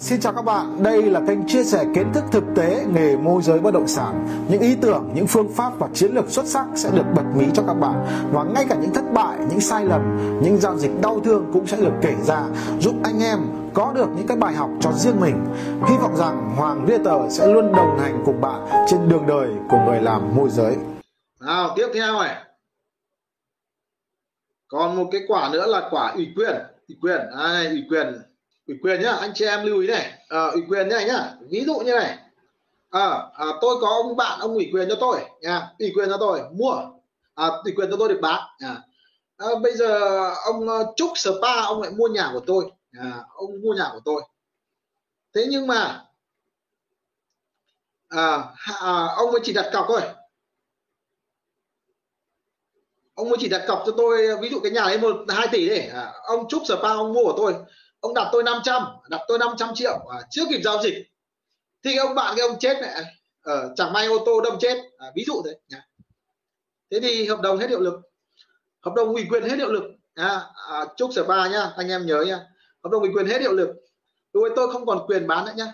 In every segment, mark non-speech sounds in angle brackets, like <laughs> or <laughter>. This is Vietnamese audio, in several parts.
Xin chào các bạn, đây là kênh chia sẻ kiến thức thực tế nghề môi giới bất động sản. Những ý tưởng, những phương pháp và chiến lược xuất sắc sẽ được bật mí cho các bạn. Và ngay cả những thất bại, những sai lầm, những giao dịch đau thương cũng sẽ được kể ra giúp anh em có được những cái bài học cho riêng mình. Hy vọng rằng Hoàng Realtor sẽ luôn đồng hành cùng bạn trên đường đời của người làm môi giới. Nào, tiếp theo này. Còn một cái quả nữa là quả ủy quyền, ủy quyền, ai ủy quyền ủy quyền nhá anh chị em lưu ý này. À, ủy quyền nhá nhá ví dụ như này. À, à, tôi có ông bạn ông ủy quyền cho tôi nha. Ủy quyền cho tôi mua. À, ủy quyền cho tôi được bán à, à, bây giờ ông Trúc Spa ông lại mua nhà của tôi à, ông mua nhà của tôi. Thế nhưng mà à, à, ông mới chỉ đặt cọc thôi. Ông mới chỉ đặt cọc cho tôi ví dụ cái nhà ấy một hai tỷ đi. À, ông Trúc Spa ông mua của tôi ông đặt tôi 500 đặt tôi 500 triệu à, chưa kịp giao dịch. Thì ông bạn cái ông chết này ở chẳng may ô tô đâm chết à, ví dụ thế nhá. thế thì hợp đồng hết hiệu lực. Hợp đồng ủy quyền hết hiệu lực à, à, chúc sở ba nhá anh em nhớ nhá. Hợp đồng ủy quyền hết hiệu lực. Lúc ấy tôi không còn quyền bán nữa nhá.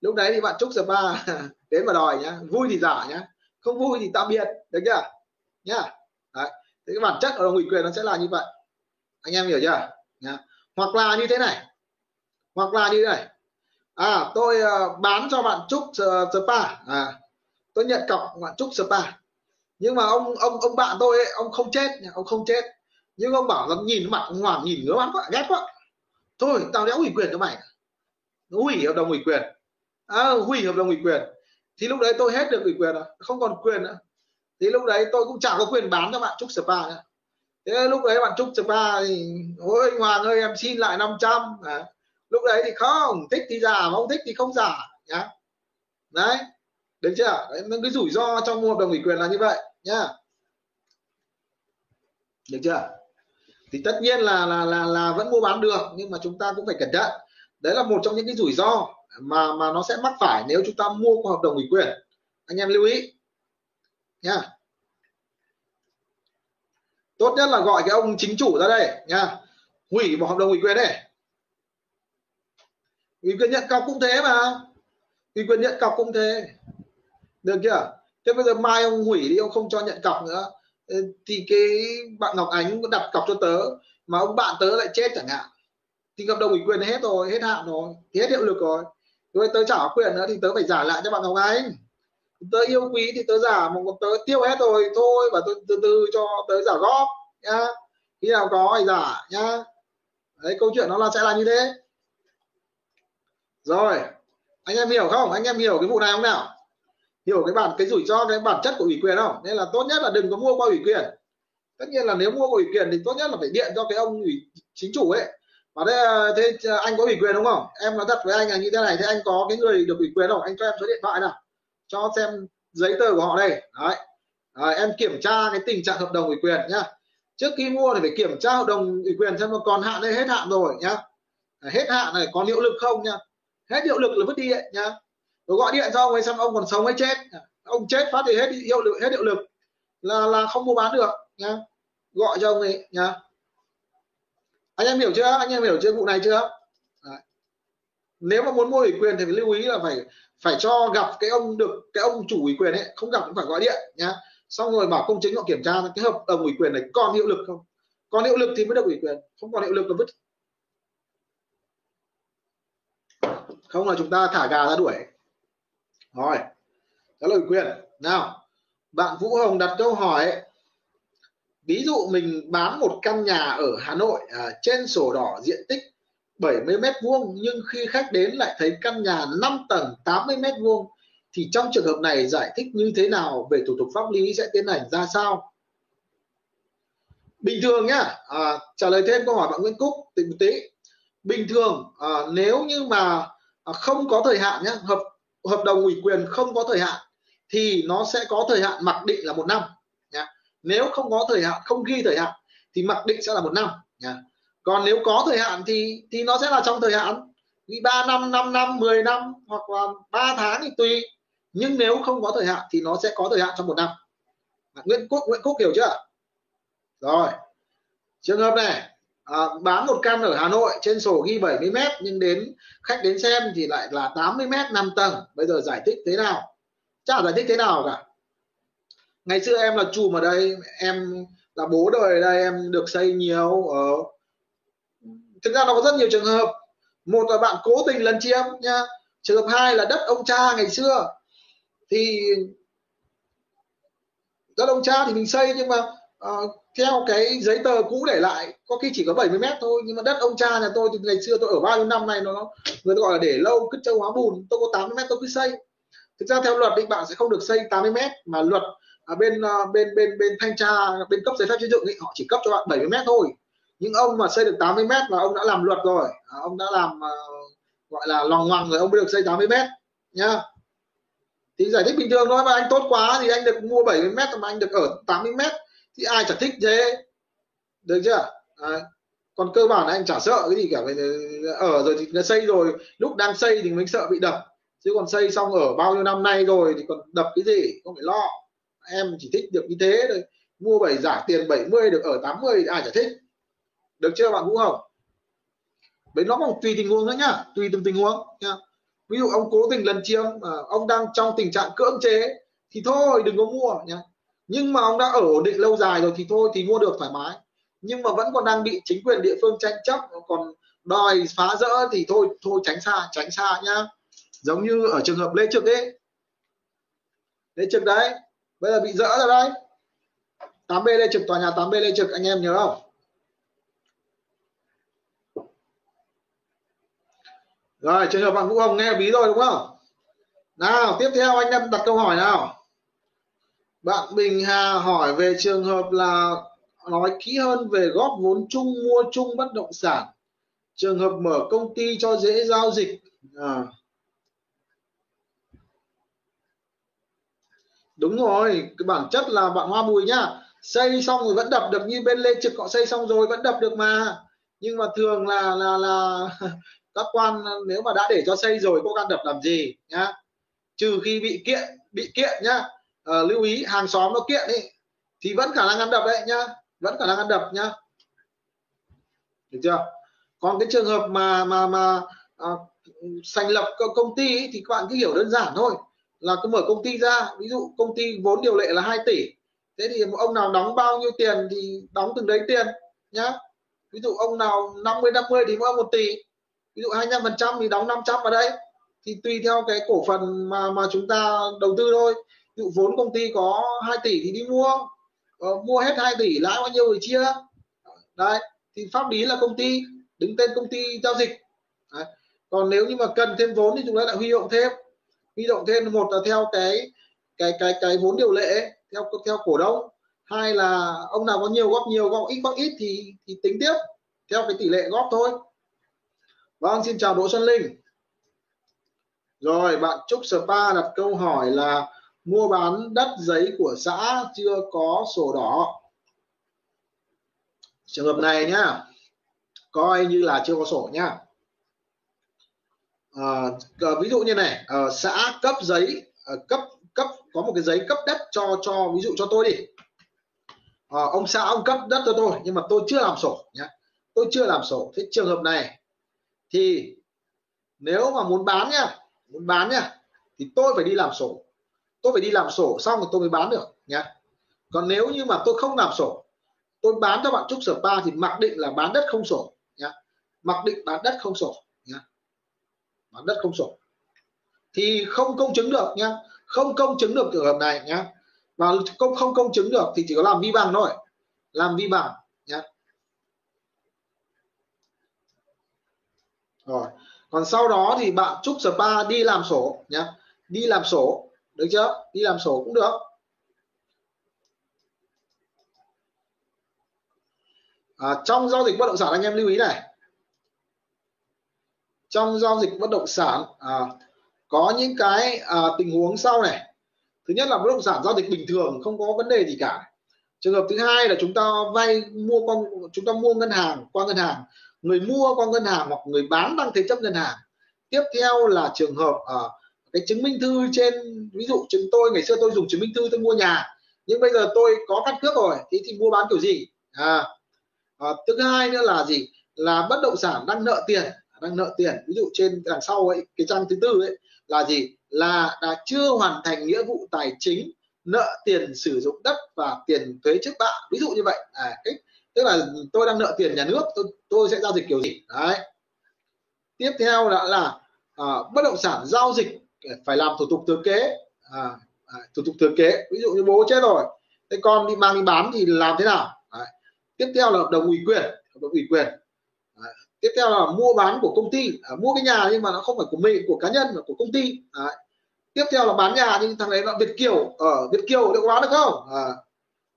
Lúc đấy thì bạn chúc sở ba <laughs> đến mà đòi nhá. Vui thì giả nhá. Không vui thì tạm biệt được chưa? Nhá. Đấy. thế cái bản chất ở đồng ủy quyền nó sẽ là như vậy. Anh em hiểu chưa? Nhá hoặc là như thế này. Hoặc là như thế này. À tôi uh, bán cho bạn trúc uh, spa à tôi nhận cọc bạn trúc spa nhưng mà ông ông ông bạn tôi ấy, ông không chết ông không chết. Nhưng ông bảo là nhìn mặt ông hoàng nhìn ngứa mắt quá ghét quá. Thôi tao đéo ủy quyền cho mày. Hủy hợp đồng ủy quyền. À, hủy hợp đồng ủy quyền. Thì lúc đấy tôi hết được ủy quyền rồi không còn quyền nữa. Thì lúc đấy tôi cũng chẳng có quyền bán cho bạn trúc spa nữa thế lúc đấy bạn trúc spa thì ôi anh hoàng ơi em xin lại 500 à, lúc đấy thì không thích thì giả mà không thích thì không giả nhá. Đấy được chưa? Đấy, cái rủi ro trong mua hợp đồng ủy quyền là như vậy nhá. Được chưa? Thì tất nhiên là là là là vẫn mua bán được nhưng mà chúng ta cũng phải cẩn thận. Đấy là một trong những cái rủi ro mà mà nó sẽ mắc phải nếu chúng ta mua qua hợp đồng ủy quyền. Anh em lưu ý nhá tốt nhất là gọi cái ông chính chủ ra đây, nha. Hủy một hợp đồng ủy quyền đây. Ủy quyền nhận cọc cũng thế mà. Ủy quyền nhận cọc cũng thế. Được chưa? Thế bây giờ mai ông hủy đi, ông không cho nhận cọc nữa. Ờ, thì cái bạn Ngọc Ánh đặt cọc cho tớ, mà ông bạn tớ lại chết chẳng hạn. Thì hợp đồng ủy quyền hết rồi, hết hạn rồi hết hiệu lực rồi. Rồi tớ trả quyền nữa thì tớ phải trả lại cho bạn Ngọc Ánh tớ yêu quý thì tớ giả, một tớ tiêu hết rồi, thôi, và tôi từ từ cho tớ giả góp, nhá. Khi nào có thì giả, nhá. Đấy, câu chuyện nó là sẽ là như thế. Rồi, anh em hiểu không? Anh em hiểu cái vụ này không nào? Hiểu cái bản, cái rủi ro, cái bản chất của ủy quyền không? Nên là tốt nhất là đừng có mua qua ủy quyền. Tất nhiên là nếu mua qua ủy quyền thì tốt nhất là phải điện cho cái ông ủy chính chủ ấy. Và đây thế anh có ủy quyền đúng không? Em nói thật với anh là như thế này, thế anh có cái người được ủy quyền không? Anh cho em số điện thoại nào? Cho xem giấy tờ của họ đây. Đấy. À, em kiểm tra cái tình trạng hợp đồng ủy quyền nhá. Trước khi mua thì phải kiểm tra hợp đồng ủy quyền xem nó còn hạn hay hết hạn rồi nhá. À, hết hạn này còn hiệu lực không nhá. Hết hiệu lực là vứt đi ấy, nhá. Rồi gọi điện cho ông ấy xem ông còn sống hay chết. Ông chết phát thì hết hiệu lực hết hiệu lực là là không mua bán được nhá. Gọi cho ông ấy nhá. Anh em hiểu chưa? Anh em hiểu chưa vụ này chưa? Nếu mà muốn mua ủy quyền thì phải lưu ý là phải phải cho gặp cái ông được cái ông chủ ủy quyền ấy không gặp cũng phải gọi điện nhá. Xong rồi bảo công chứng họ kiểm tra cái hợp đồng ủy quyền này còn hiệu lực không? Còn hiệu lực thì mới được ủy quyền không còn hiệu lực là vứt. Không là chúng ta thả gà ra đuổi. Rồi đó là ủy quyền. Nào bạn Vũ Hồng đặt câu hỏi. Ví dụ mình bán một căn nhà ở Hà Nội à, trên sổ đỏ diện tích 70 mét vuông nhưng khi khách đến lại thấy căn nhà 5 tầng 80 mét vuông thì trong trường hợp này giải thích như thế nào về thủ tục pháp lý sẽ tiến hành ra sao bình thường nhá à, trả lời thêm câu hỏi bạn Nguyễn Cúc tỉnh một tí bình thường à, nếu như mà không có thời hạn nhá hợp hợp đồng ủy quyền không có thời hạn thì nó sẽ có thời hạn mặc định là một năm nhá. nếu không có thời hạn không ghi thời hạn thì mặc định sẽ là một năm nhá còn nếu có thời hạn thì thì nó sẽ là trong thời hạn. Vì 3 năm 5 năm 10 năm hoặc là 3 tháng thì tùy. Nhưng nếu không có thời hạn thì nó sẽ có thời hạn trong một năm. Nguyễn Quốc Nguyễn Quốc hiểu chưa? Rồi. Trường hợp này à, bán một căn ở Hà Nội trên sổ ghi 70 mét nhưng đến khách đến xem thì lại là 80 mét 5 tầng. Bây giờ giải thích thế nào? Chả giải thích thế nào cả. Ngày xưa em là chùm ở đây em là bố đời ở đây em được xây nhiều ở thực ra nó có rất nhiều trường hợp. Một là bạn cố tình lấn chiếm nha trường hợp hai là đất ông cha ngày xưa. Thì đất ông cha thì mình xây nhưng mà uh, theo cái giấy tờ cũ để lại có khi chỉ có 70 mét thôi. Nhưng mà đất ông cha nhà tôi thì ngày xưa tôi ở bao nhiêu năm nay nó người ta gọi là để lâu cứ châu hóa bùn. Tôi có 80 mét tôi cứ xây. Thực ra theo luật định bạn sẽ không được xây 80 mét mà luật ở bên ờ, bên bên bên thanh tra bên cấp giấy phép xây dựng ấy, họ chỉ cấp cho bạn 70 mét thôi. Những ông mà xây được 80 mét là ông đã làm luật rồi. À, ông đã làm uh, gọi là lòng ngoằng rồi ông mới được xây 80 mét nhá. Thì giải thích bình thường thôi mà anh tốt quá thì anh được mua 70 mét mà anh được ở 80 mét thì ai chả thích thế. Được chưa? À, còn cơ bản là anh chả sợ cái gì cả ờ, ở rồi thì nó xây rồi lúc đang xây thì mình sợ bị đập. Chứ còn xây xong ở bao nhiêu năm nay rồi thì còn đập cái gì? Không phải lo. Em chỉ thích được như thế thôi. Mua bảy giả tiền 70 được ở 80 ai chả thích được chưa bạn Vũ Hồng? Đấy, nó còn tùy tình huống nữa nhá, tùy từng tình huống nhá. Ví dụ ông cố tình lần chiếm à, ông đang trong tình trạng cưỡng chế thì thôi, đừng có mua nhá. Nhưng mà ông đã ở ổn định lâu dài rồi thì thôi, thì mua được thoải mái. Nhưng mà vẫn còn đang bị chính quyền địa phương tranh chấp, còn đòi phá rỡ thì thôi thôi tránh xa tránh xa nhá. Giống như ở trường hợp lê trực ấy. Lê trực đấy, bây giờ bị dỡ rồi đấy. 8B lê trực, tòa nhà 8B lê trực, anh em nhớ không? Rồi, trường hợp bạn Vũ Hồng nghe bí rồi, đúng không? Nào, tiếp theo anh em đặt câu hỏi nào? Bạn Bình Hà hỏi về trường hợp là nói kỹ hơn về góp vốn chung mua chung bất động sản. Trường hợp mở công ty cho dễ giao dịch. À. đúng rồi, cái bản chất là bạn Hoa Bùi nhá. Xây xong rồi vẫn đập được như bên Lê Trực, họ xây xong rồi vẫn đập được mà. Nhưng mà thường là là là các quan nếu mà đã để cho xây rồi có can đập làm gì nhá? Trừ khi bị kiện bị kiện nhá. À, lưu ý hàng xóm nó kiện đi thì vẫn khả năng ăn đập đấy nhá. Vẫn khả năng ăn đập nhá. Được chưa? Còn cái trường hợp mà mà mà à, thành lập công ty ấy, thì các bạn cứ hiểu đơn giản thôi. Là cứ mở công ty ra ví dụ công ty vốn điều lệ là 2 tỷ. Thế thì một ông nào đóng bao nhiêu tiền thì đóng từng đấy tiền nhá. Ví dụ ông nào 50 50 thì mỗi ông một tỷ ví dụ 25 phần trăm thì đóng 500 vào đây. Thì tùy theo cái cổ phần mà mà chúng ta đầu tư thôi. Ví dụ vốn công ty có 2 tỷ thì đi mua. Ờ, mua hết 2 tỷ lãi bao nhiêu thì chia. Đấy thì pháp lý là công ty đứng tên công ty giao dịch. Đấy. còn nếu như mà cần thêm vốn thì chúng ta lại huy động thêm. Huy động thêm một là theo cái cái cái cái vốn điều lệ theo theo cổ đông. Hai là ông nào có nhiều góp nhiều góp ít góp ít thì thì tính tiếp theo cái tỷ lệ góp thôi vâng xin chào Đỗ Xuân Linh. Rồi bạn Trúc Spa đặt câu hỏi là mua bán đất giấy của xã chưa có sổ đỏ. Trường hợp này nhá coi như là chưa có sổ nhá. À, ví dụ như này à, xã cấp giấy à, cấp cấp có một cái giấy cấp đất cho cho ví dụ cho tôi đi. À, ông xã ông cấp đất cho tôi nhưng mà tôi chưa làm sổ nhá. Tôi chưa làm sổ. Thế trường hợp này thì nếu mà muốn bán nhá, muốn bán nhá, thì tôi phải đi làm sổ. Tôi phải đi làm sổ xong rồi tôi mới bán được nhá. Còn nếu như mà tôi không làm sổ, tôi bán cho bạn trúc sở ba thì mặc định là bán đất không sổ nhá. Mặc định bán đất không sổ nhá. Bán đất không sổ. Thì không công chứng được nhá. Không công chứng được trường hợp này nhá. Và không không công chứng được thì chỉ có làm vi bằng thôi. Làm vi bằng nhá. Rồi. Còn sau đó thì bạn chúc spa đi làm sổ nhé, đi làm sổ được chưa? Đi làm sổ cũng được. À, trong giao dịch bất động sản anh em lưu ý này. Trong giao dịch bất động sản à, có những cái à, tình huống sau này. Thứ nhất là bất động sản giao dịch bình thường không có vấn đề gì cả. Trường hợp thứ hai là chúng ta vay mua con chúng ta mua ngân hàng qua ngân hàng người mua qua ngân hàng hoặc người bán đang thế chấp ngân hàng. Tiếp theo là trường hợp ở uh, cái chứng minh thư trên ví dụ chúng tôi ngày xưa tôi dùng chứng minh thư tôi mua nhà nhưng bây giờ tôi có căn cước rồi thì thì mua bán kiểu gì? À à, thứ hai nữa là gì? Là bất động sản đang nợ tiền đang nợ tiền. Ví dụ trên đằng sau ấy cái trang thứ tư ấy là gì? Là đã chưa hoàn thành nghĩa vụ tài chính nợ tiền sử dụng đất và tiền thuế trước bạ. Ví dụ như vậy. À, cái, tức là tôi đang nợ tiền nhà nước tôi, tôi sẽ giao dịch kiểu gì? Đấy. Tiếp theo là là à, bất động sản giao dịch à, phải làm thủ tục thừa kế. À, à, thủ tục thừa kế ví dụ như bố chết rồi thế con đi mang đi bán thì làm thế nào? Đấy. tiếp theo là hợp đồng ủy quyền hợp đồng ủy quyền. Đấy. tiếp theo là mua bán của công ty. À, mua cái nhà nhưng mà nó không phải của mình của cá nhân mà của công ty. Đấy. tiếp theo là bán nhà nhưng thằng đấy là Việt Kiều ở Việt Kiều được bán được không? À,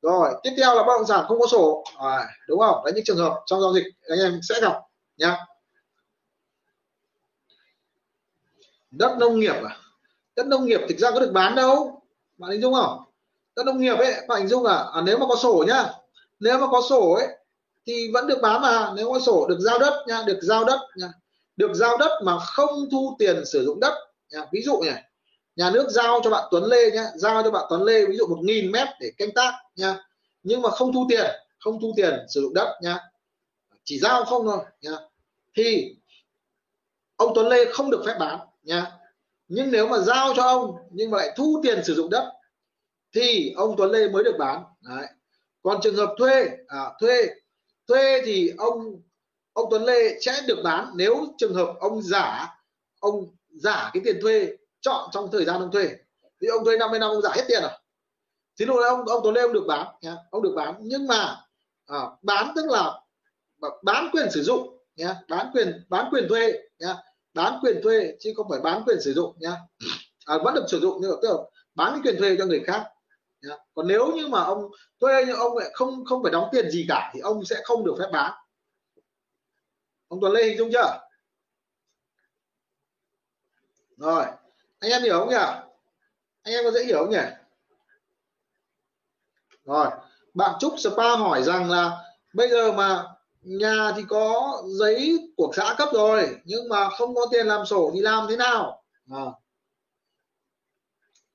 rồi tiếp theo là bất động sản không có sổ. À, đúng không? Đấy những trường hợp trong giao dịch anh em sẽ gặp nhá. Đất nông nghiệp à? Đất nông nghiệp thực ra có được bán đâu? Bạn hình dung không? Đất nông nghiệp ấy bạn hình dung à, à, nếu mà có sổ nhá. Nếu mà có sổ ấy thì vẫn được bán mà. Nếu có sổ được giao đất nha được giao đất nha được giao đất mà không thu tiền sử dụng đất nha. ví dụ này nhà nước giao cho bạn Tuấn Lê nhé giao cho bạn Tuấn Lê ví dụ một nghìn mét để canh tác nha nhưng mà không thu tiền không thu tiền sử dụng đất nha chỉ giao không thôi nha thì ông Tuấn Lê không được phép bán nha nhưng nếu mà giao cho ông nhưng mà lại thu tiền sử dụng đất thì ông Tuấn Lê mới được bán. Đấy. còn trường hợp thuê à, thuê thuê thì ông ông Tuấn Lê sẽ được bán nếu trường hợp ông giả ông giả cái tiền thuê chọn trong thời gian ông thuê. Thì ông thuê 50 năm ông giả hết tiền rồi thì lúc đấy ông ông Tuấn Lê ông được bán nha ông được bán. Nhưng mà à, bán tức là bán quyền sử dụng nhá. Bán quyền bán quyền thuê nhá. Bán quyền thuê chứ không phải bán quyền sử dụng nhá. À, vẫn được sử dụng nhưng mà tức là bán cái quyền thuê cho người khác nhá. còn nếu như mà ông thuê nhưng ông lại không không phải đóng tiền gì cả thì ông sẽ không được phép bán. Ông Tuấn Lê hình dung chưa? Rồi anh em hiểu không nhỉ? Anh em có dễ hiểu không nhỉ? Rồi, bạn Trúc Spa hỏi rằng là bây giờ mà nhà thì có giấy của xã cấp rồi, nhưng mà không có tiền làm sổ thì làm thế nào? À.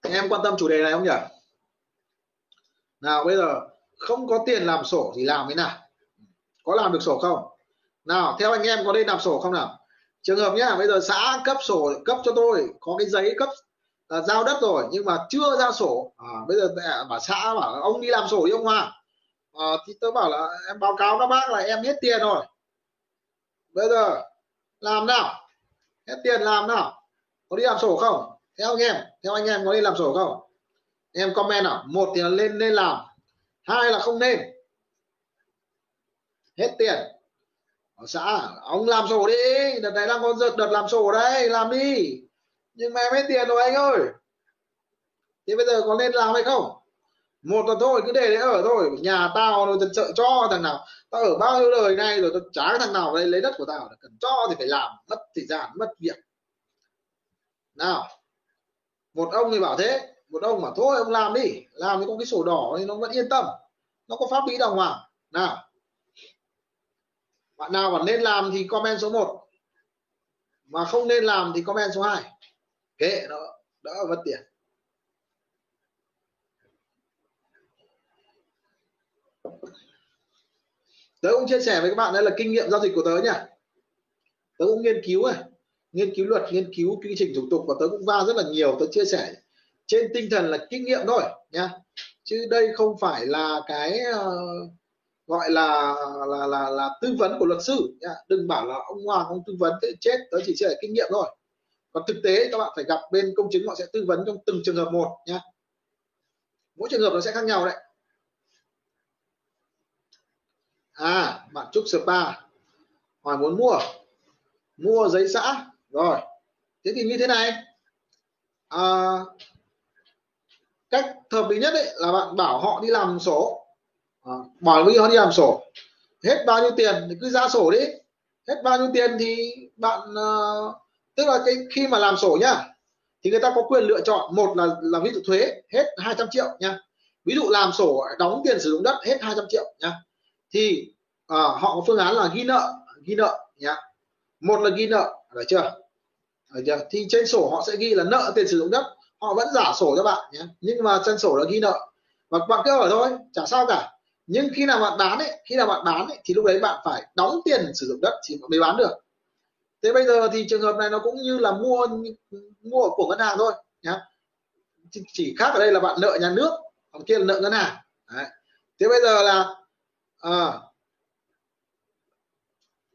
anh em quan tâm chủ đề này không nhỉ? Nào, bây giờ không có tiền làm sổ thì làm thế nào? Có làm được sổ không? Nào, theo anh em có nên làm sổ không nào? Trường hợp nhá bây giờ xã cấp sổ cấp cho tôi có cái giấy cấp à, giao đất rồi nhưng mà chưa ra sổ. À, bây giờ bảo xã bảo ông đi làm sổ đi ông Hoàng. À, thì tôi bảo là em báo cáo các bác là em hết tiền rồi. Bây giờ làm nào? Hết tiền làm nào? Có đi làm sổ không? Theo anh em theo anh em có đi làm sổ không? Em comment nào? Một thì là lên nên làm hai là không nên hết tiền ở xã, ông làm sổ đi, đợt này đang có giật đợt làm sổ đây làm đi. Nhưng mà em hết tiền rồi anh ơi. Thế bây giờ có nên làm hay không? Một là thôi, cứ để đấy ở thôi. Nhà tao rồi, tao cho thằng nào. Tao ở bao nhiêu đời nay rồi, tao trả thằng nào đây lấy đất của tao cần cho thì phải làm. Mất thời gian mất việc. Nào. Một ông thì bảo thế. Một ông mà thôi, ông làm đi. Làm thì có cái sổ đỏ thì nó vẫn yên tâm. Nó có pháp lý đàng hoàng. Nào bạn nào bạn nên làm thì comment số 1 mà không nên làm thì comment số 2 kệ nó đỡ mất tiền. Tớ cũng chia sẻ với các bạn đây là kinh nghiệm giao dịch của tớ nhá tớ cũng nghiên cứu này nghiên cứu luật nghiên cứu quy trình thủ tục và tớ cũng va rất là nhiều. Tớ chia sẻ trên tinh thần là kinh nghiệm thôi nha chứ đây không phải là cái uh, gọi là là là là tư vấn của luật sư nha. đừng bảo là ông Hoàng ông tư vấn thế chết đó chỉ chia sẻ kinh nghiệm thôi. Còn thực tế các bạn phải gặp bên công chứng họ sẽ tư vấn trong từng trường hợp một nhá. mỗi trường hợp nó sẽ khác nhau đấy. À bạn trúc spa hỏi muốn mua. Mua giấy xã rồi. Thế thì như thế này. À, cách hợp lý nhất đấy là bạn bảo họ đi làm sổ à, bảo với họ đi làm sổ. Hết bao nhiêu tiền thì cứ ra sổ đi. Hết bao nhiêu tiền thì bạn uh, tức là cái khi mà làm sổ nhá thì người ta có quyền lựa chọn. Một là là ví dụ thuế hết 200 triệu nha ví dụ làm sổ đóng tiền sử dụng đất hết 200 triệu nha thì uh, họ có phương án là ghi nợ ghi nợ nhá. Một là ghi nợ được chưa? Được chưa? Thì trên sổ họ sẽ ghi là nợ tiền sử dụng đất. Họ vẫn giả sổ cho bạn nhé nhưng mà trên sổ là ghi nợ. Và bạn cứ ở thôi chả sao cả nhưng khi nào bạn bán ấy khi nào bạn bán ấy, thì lúc đấy bạn phải đóng tiền sử dụng đất thì mới bán được. Thế bây giờ thì trường hợp này nó cũng như là mua mua của ngân hàng thôi nhá. Chỉ khác ở đây là bạn nợ nhà nước còn kia là nợ ngân hàng. Đấy. thế bây giờ là à,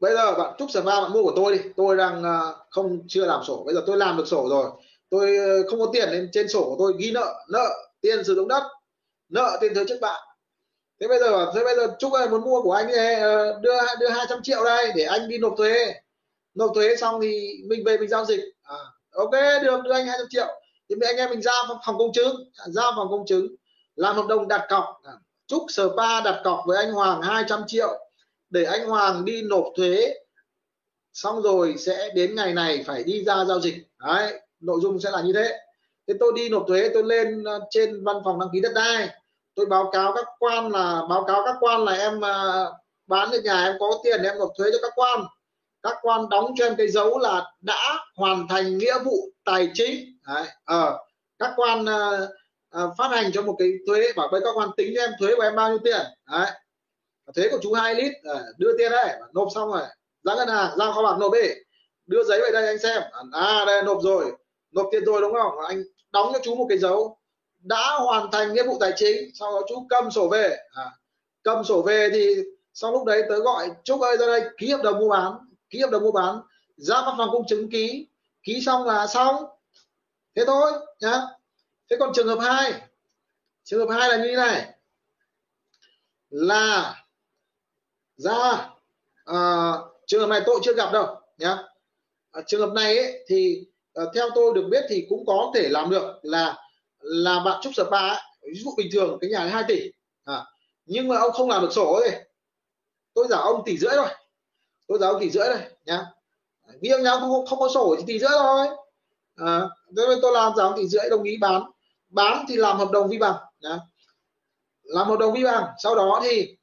bây giờ bạn trúc ba bạn mua của tôi đi. Tôi đang ờ, không chưa làm sổ. Bây giờ tôi làm được sổ rồi. Tôi ờ, không có tiền nên trên sổ của tôi ghi nợ nợ tiền sử dụng đất nợ tiền thuế trước bạn thế bây giờ thế bây giờ chúc ơi muốn mua của anh thì ờ, đưa đưa 200 triệu đây để anh đi nộp thuế. Nộp thuế xong thì mình về mình giao dịch. À, ok được đưa anh 200 triệu. Thì anh em mình ra phòng công chứng. À, ra phòng công chứng. Làm hợp đồng đặt cọc. À, chúc spa đặt cọc với anh Hoàng 200 triệu. Để anh Hoàng đi nộp thuế. Xong rồi sẽ đến ngày này phải đi ra giao dịch. Đấy nội dung sẽ là như thế. Thế tôi đi nộp thuế tôi lên ờ, trên văn phòng đăng ký đất đai tôi báo cáo các quan là báo cáo các quan là em uh, bán được nhà em có tiền em nộp thuế cho các quan. Các quan đóng cho em cái dấu là đã hoàn thành nghĩa vụ tài chính. Đấy, À, các quan uh, uh, phát hành cho một cái thuế bảo với các quan tính cho em thuế của em bao nhiêu tiền. Đấy. thuế của chú 2 lít à, đưa tiền đây nộp xong rồi ra ngân hàng ra kho bạc nộp đi. Đưa giấy về đây anh xem. À đây nộp rồi nộp tiền rồi đúng không? Anh đóng cho chú một cái dấu đã hoàn thành nghĩa vụ tài chính sau đó chú cầm sổ về. À, cầm sổ về thì sau lúc đấy tớ gọi chúc ơi ra đây ký hợp đồng mua bán ký hợp đồng mua bán ra văn phòng công chứng ký ký xong là xong. Thế thôi nhá. Thế còn trường hợp hai trường hợp hai là như thế này. Là ra à, trường hợp này tôi chưa gặp đâu nhá. À, trường hợp này ấy, thì à, theo tôi được biết thì cũng có thể làm được là là bạn chúc spa ví dụ bình thường cái nhà này 2 tỷ. À, nhưng mà ông không làm được sổ thì tôi giả ông tỷ rưỡi rồi tôi giả ông tỷ rưỡi rồi nhá. Nghiêng nhau không, không có sổ thì tỷ rưỡi thôi. À, nên tôi làm giả ông tỷ rưỡi đồng ý bán. Bán thì làm hợp đồng vi bằng nhá. làm hợp đồng vi bằng sau đó thì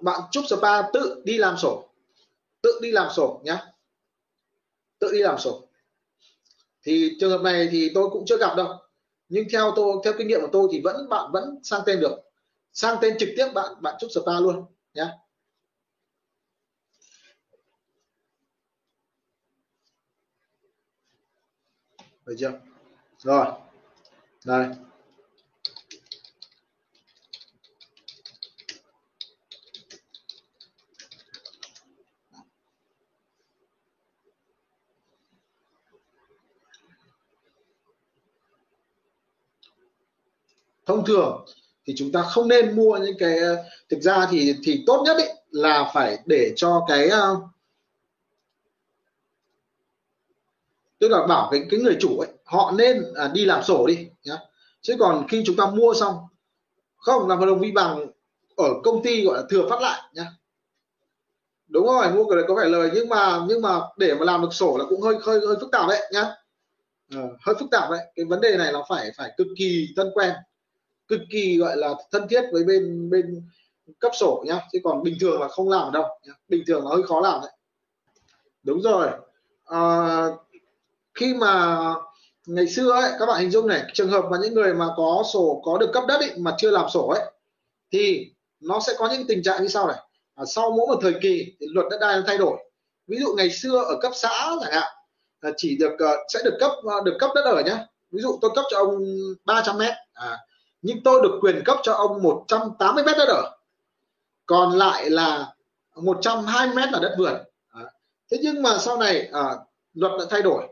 bạn chúc spa tự đi làm sổ. Tự đi làm sổ nhá. Tự đi làm sổ thì trường hợp này thì tôi cũng chưa gặp đâu. Nhưng theo tôi, theo kinh nghiệm của tôi thì vẫn bạn vẫn sang tên được. Sang tên trực tiếp bạn bạn chúc spa luôn nhé được chưa? Rồi. Đây thông thường thì chúng ta không nên mua những cái ờ, thực ra thì thì tốt nhất ấy là phải để cho cái ờ, tức là bảo cái cái người chủ ấy họ nên à, đi làm sổ đi nhá. Chứ còn khi chúng ta mua xong không làm hợp đồng vi bằng ở công ty gọi là thừa phát lại nhá. Đúng rồi mua cái đấy có vẻ lời nhưng mà nhưng mà để mà làm được sổ là cũng hơi hơi hơi phức tạp đấy nhá. Ờ, hơi phức tạp đấy. Cái vấn đề này nó phải phải cực kỳ thân quen cực kỳ gọi là thân thiết với bên bên cấp sổ nhá. Chứ còn bình thường là không làm đâu nhá. bình thường là hơi khó làm đấy. Đúng rồi. À, khi mà ngày xưa ấy các bạn hình dung này trường hợp mà những người mà có sổ có được cấp đất ấy, mà chưa làm sổ ấy thì nó sẽ có những tình trạng như sau này. À, sau mỗi một thời kỳ thì luật đất đai nó thay đổi. Ví dụ ngày xưa ở cấp xã chẳng hạn à, chỉ được ờ, sẽ được cấp ờ, được cấp đất ở nhá. Ví dụ tôi cấp cho ông 300 mét à, nhưng tôi được quyền cấp cho ông 180 mét đất ở. Còn lại là 120 mét là đất vườn. Thế nhưng mà sau này à, luật đã thay đổi.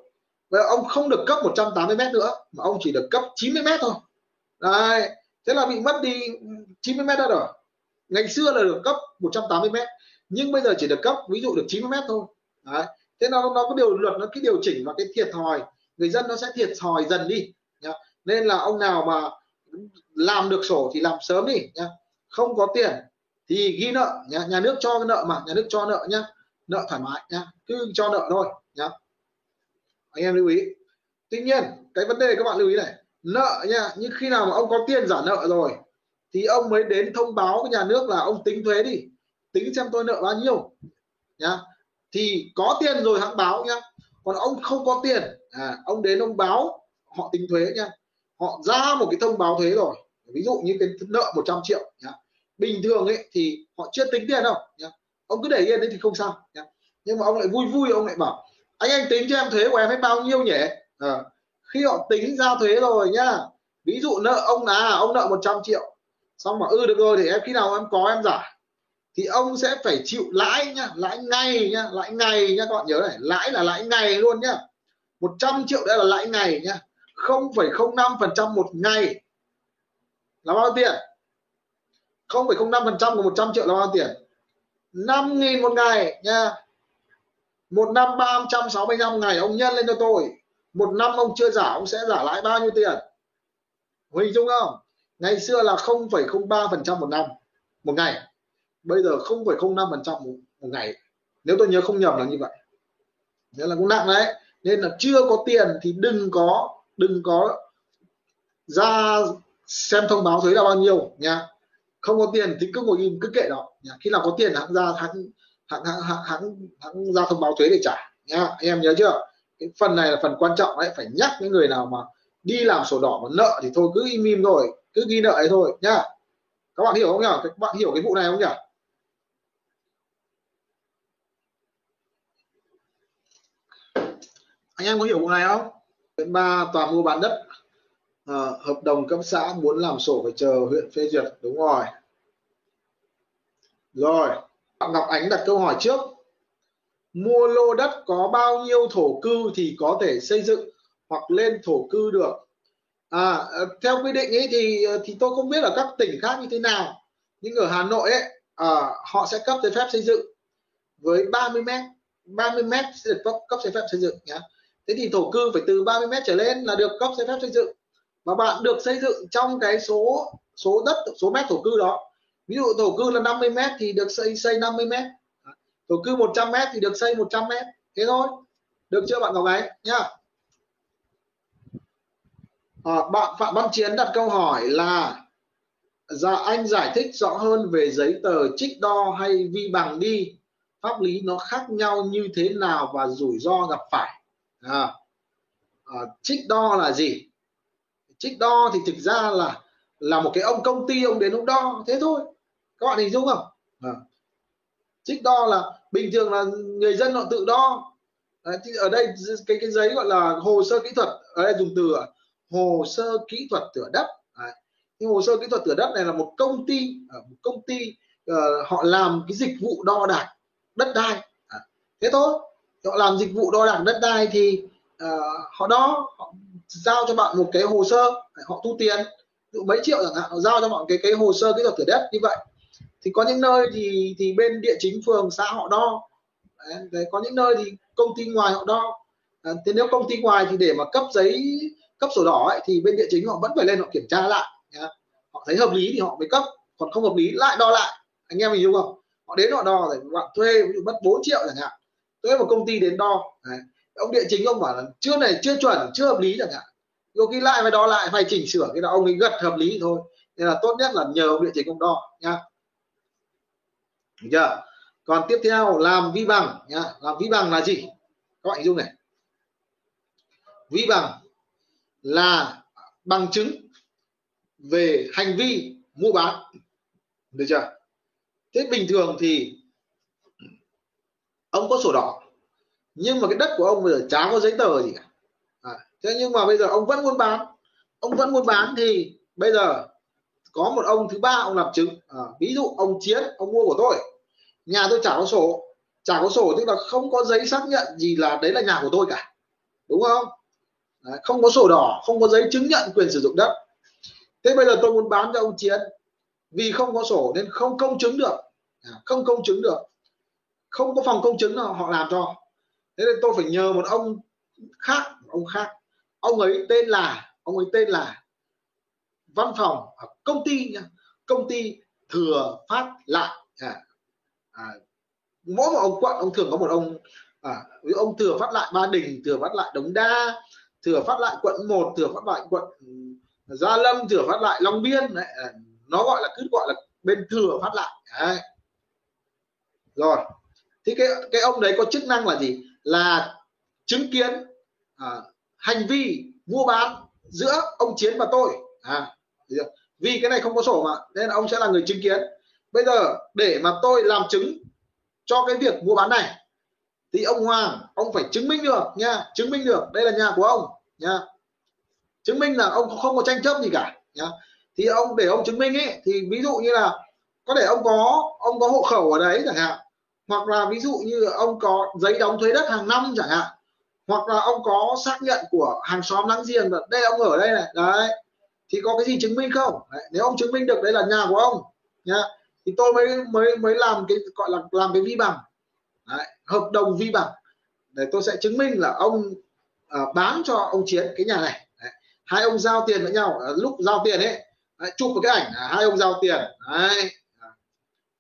Và ông không được cấp 180 mét nữa mà ông chỉ được cấp 90 mét thôi. Đấy. thế là bị mất đi 90 mét đất ở. Ngày xưa là được cấp 180 mét nhưng bây giờ chỉ được cấp ví dụ được 90 mét thôi. Đấy. thế nó nó có điều luật nó cái điều chỉnh và cái thiệt thòi. Người dân nó sẽ thiệt thòi dần đi. Nên là ông nào mà làm được sổ thì làm sớm đi nhá. Không có tiền thì ghi nợ nhá. nhà nước cho cái nợ mà nhà nước cho nợ nhá. Nợ thoải mái nhá. Cứ cho nợ thôi nhá. Anh em lưu ý. Tuy nhiên cái vấn đề các bạn lưu ý này nợ nha nhưng khi nào mà ông có tiền giả nợ rồi thì ông mới đến thông báo với nhà nước là ông tính thuế đi. Tính xem tôi nợ bao nhiêu nhá. Thì có tiền rồi hãng báo nhá. Còn ông không có tiền à, ông đến ông báo họ tính thuế nhá họ ra một cái thông báo thuế rồi. Ví dụ như cái nợ 100 triệu nhá. bình thường ấy thì họ chưa tính tiền đâu nhá. ông cứ để yên đấy thì không sao nhá. nhưng mà ông lại vui vui ông lại bảo anh anh tính cho em thuế của em hết bao nhiêu nhỉ? À, khi họ tính ra thuế rồi nhá. Ví dụ nợ ông là ông nợ 100 triệu xong mà ư ừ, được rồi thì em khi nào em có em giả. Thì ông sẽ phải chịu lãi nhá. Lãi ngày nhá. Lãi ngày nhá các bạn nhớ này. Lãi là lãi ngày luôn nhá. 100 triệu đây là lãi ngày nhá. 0,05% một ngày là bao tiền? 0,05% của 100 triệu là bao tiền? 5.000 một ngày nha. Một năm 365 ngày ông nhân lên cho tôi. Một năm ông chưa giả ông sẽ giả lãi bao nhiêu tiền? Hình dung không ngày xưa là 0,03% một năm một ngày. Bây giờ 0,05% một một ngày. Nếu tôi nhớ không nhầm là như vậy. Nên là cũng nặng đấy. Nên là chưa có tiền thì đừng có đừng có ra xem thông báo thuế là bao nhiêu nha. Không có tiền thì cứ ngồi im cứ kệ đó nha. khi nào có tiền hãng ra hãng hãng hãng hãng, hãng, hãng ra thông báo thuế để trả nha. Anh em nhớ chưa? Cái phần này là phần quan trọng đấy phải nhắc những người nào mà đi làm sổ đỏ mà nợ thì thôi cứ im im rồi cứ ghi nợ ấy thôi nhá các bạn hiểu không nhỉ? Các bạn hiểu cái vụ này không nhỉ? Anh em có hiểu vụ này không? Huyện ba toàn mua bán đất. À, hợp đồng cấp xã muốn làm sổ phải chờ huyện phê duyệt đúng rồi. Rồi bạn Ngọc Ánh đặt câu hỏi trước. Mua lô đất có bao nhiêu thổ cư thì có thể xây dựng hoặc lên thổ cư được? À ờ, theo quy định ấy thì ờ, thì tôi không biết ở các tỉnh khác như thế nào. Nhưng ở Hà Nội ấy à, họ sẽ cấp giấy phép xây dựng với 30 mét 30 mét sẽ được cấp, cấp giấy phép xây dựng nhé thế thì thổ cư phải từ 30 mét trở lên là được cấp giấy phép xây dựng. Và bạn được xây dựng trong cái số số đất số mét thổ cư đó. Ví dụ thổ cư là 50 mét thì được xây xây 50 mét. Thổ cư 100 mét thì được xây 100 mét. Thế thôi. Được chưa bạn Ngọc ấy nhá à, bạn Phạm Văn Chiến đặt câu hỏi là dạ anh giải thích rõ hơn về giấy tờ trích đo hay vi bằng đi. Pháp lý nó khác nhau như thế nào và rủi ro gặp phải? À, à, trích đo là gì? Trích đo thì thực ra là là một cái ông công ty ông đến ông đo thế thôi. Các bạn hình dung không? À. trích đo là bình thường là người dân họ tự đo. Đấy, thì ở đây cái cái giấy gọi là hồ sơ kỹ thuật ở đây dùng từ hồ sơ kỹ thuật thửa đất. Đấy. nhưng hồ sơ kỹ thuật thửa đất này là một công ty ờ, một công ty uh, họ làm cái dịch vụ đo đạc đất đai. À, thế thôi họ làm dịch vụ đo đạc đất đai thì uh, họ đó họ giao cho bạn một cái hồ sơ họ thu tiền. Dụ mấy triệu chẳng hạn họ giao cho bạn cái cái hồ sơ kỹ thuật thửa đất như vậy. Thì có những nơi thì thì bên địa chính phường xã họ đo. Đấy, có những nơi thì công ty ngoài họ đo. À, thế nếu công ty ngoài thì để mà cấp giấy cấp sổ đỏ ấy, thì bên địa chính họ vẫn phải lên họ kiểm tra lại nhá. họ thấy hợp lý thì họ mới cấp còn không hợp lý lại đo lại. Anh em mình hiểu không? Họ đến họ đo rồi bạn thuê ví dụ mất 4 triệu chẳng hạn tới một công ty đến đo. Đấy. ông địa chính ông bảo là chưa này, chưa chuẩn, chưa hợp lý chẳng hạn. Rồi khi lại phải đo lại, phải chỉnh sửa cái đó, ông ấy gật hợp lý thôi. Nên là tốt nhất là nhờ ông địa chính ông đo, nhá. Được chưa? Còn tiếp theo, làm vi bằng, nhá. Làm vi bằng là gì? Các bạn hình dung này. Vi bằng là bằng chứng về hành vi mua bán. Được chưa? Thế bình thường thì ông có sổ đỏ. Nhưng mà cái đất của ông bây giờ chả có giấy tờ gì cả. À, thế nhưng mà bây giờ ông vẫn muốn bán. Ông vẫn muốn bán thì bây giờ có một ông thứ ba ông làm chứng. À, ví dụ ông chiến ông mua của tôi. Nhà tôi chả có sổ. Chả có sổ tức là không có giấy xác nhận gì là đấy là nhà của tôi cả. Đúng không? Đấy, không có sổ đỏ không có giấy chứng nhận quyền sử dụng đất. Thế bây giờ tôi muốn bán cho ông chiến. Vì không có sổ nên không công chứng được. À, không công chứng được không có phòng công chứng nào họ làm cho. Thế nên tôi phải nhờ một ông khác ông khác. Ông ấy tên là ông ấy tên là văn phòng công ty công ty thừa phát lại. À, à, mỗi một ông quận ông thường có một ông à, ông thừa phát lại ba đình thừa phát lại đống đa thừa phát lại quận 1 thừa phát lại quận gia lâm thừa phát lại long biên đấy, à, nó gọi là cứ gọi là bên thừa phát lại. Đấy. rồi thì cái cái ông đấy có chức năng là gì? Là chứng kiến à, hành vi mua bán giữa ông chiến và tôi. À, vì cái này không có sổ mà nên ông sẽ là người chứng kiến. Bây giờ để mà tôi làm chứng cho cái việc mua bán này thì ông Hoàng ông phải chứng minh được nha chứng minh được đây là nhà của ông nha. Chứng minh là ông không có tranh chấp gì cả nhá thì ông để ông chứng minh ấy thì ví dụ như là có thể ông có ông có hộ khẩu ở đấy chẳng hạn hoặc là ví dụ như ông có giấy đóng thuế đất hàng năm chẳng hạn. Hoặc là ông có xác nhận của hàng xóm láng giềng là đây ông ở đây này. Đấy. Thì có cái gì chứng minh không? Đấy, nếu ông chứng minh được đây là nhà của ông nhá thì tôi mới mới mới làm cái gọi là làm cái vi bằng. Đấy, hợp đồng vi bằng. Để tôi sẽ chứng minh là ông à, bán cho ông chiến cái nhà này. Đấy. hai ông giao tiền với nhau. À, lúc giao tiền ấy đấy, chụp một cái ảnh à, hai ông giao tiền. Đấy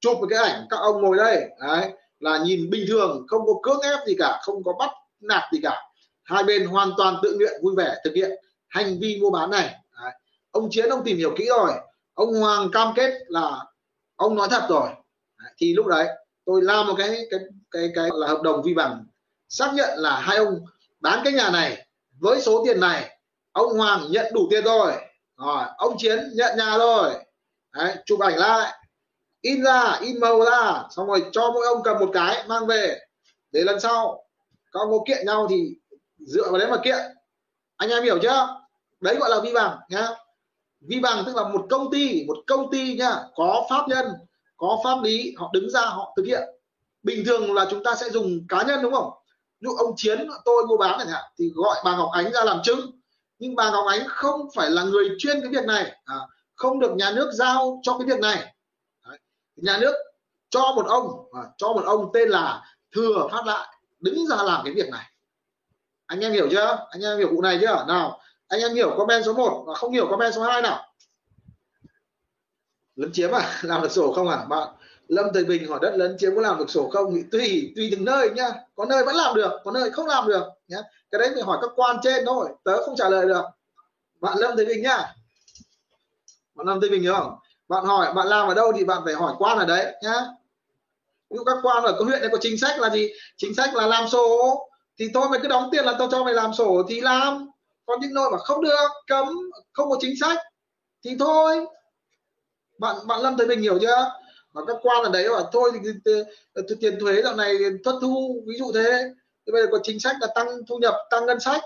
chụp một cái ảnh các ông ngồi đây đấy là nhìn bình thường không có cưỡng ép gì cả không có bắt nạt gì cả. Hai bên hoàn toàn tự nguyện vui vẻ thực hiện hành vi mua bán này đấy. ông chiến ông tìm hiểu kỹ rồi. Ông hoàng cam kết là ông nói thật rồi. Đấy. thì lúc đấy tôi làm một cái cái cái cái là hợp đồng vi bằng xác nhận là hai ông bán cái nhà này với số tiền này ông Hoàng nhận đủ tiền rồi. Rồi ông Chiến nhận nhà rồi. Đấy, chụp ảnh lại in ra in màu ra xong rồi cho mỗi ông cầm một cái mang về. Để lần sau các ông có kiện nhau thì dựa vào đấy mà kiện. Anh em hiểu chưa? Đấy gọi là vi bằng nhá. Vi bằng tức là một công ty một công ty nhá có pháp nhân có pháp lý họ đứng ra họ thực hiện. Bình thường là chúng ta sẽ dùng cá nhân đúng không? Dụ ông chiến tôi mua bán chẳng hạn thì gọi bà ngọc ánh ra làm chứng nhưng bà ngọc ánh không phải là người chuyên cái việc này. À, không được nhà nước giao cho cái việc này nhà nước cho một ông à, cho một ông tên là thừa phát lại đứng ra làm cái việc này. Anh em hiểu chưa? Anh em hiểu vụ này chưa? Nào anh em hiểu comment số 1 và không hiểu comment số 2 nào. Lấn chiếm à? <laughs> Làm được sổ không à? Bạn Lâm Thời Bình hỏi đất lấn chiếm có làm được sổ không? Thì tùy tùy từng nơi nhá. Có nơi vẫn làm được có nơi không làm được nhá. Cái đấy phải hỏi các quan trên thôi tớ không trả lời được. Bạn Lâm Thời Bình nhá. Bạn Lâm Thời Bình hiểu không? Bạn hỏi bạn làm ở đâu thì bạn phải hỏi quan ở đấy nhá. Ví dụ các quan ở cái huyện này có chính sách là gì? Chính sách là làm sổ. Thì thôi mày cứ đóng tiền là tao cho mày làm sổ thì làm. Còn những nơi mà không được cấm không có chính sách thì thôi. Bạn bạn lâm thấy mình hiểu chưa? Mà các quan ở đấy bảo thôi thì, thì, thì tiền thuế dạo này thất thu ví dụ thế. Thì bây giờ có chính sách là tăng thu nhập tăng ngân sách.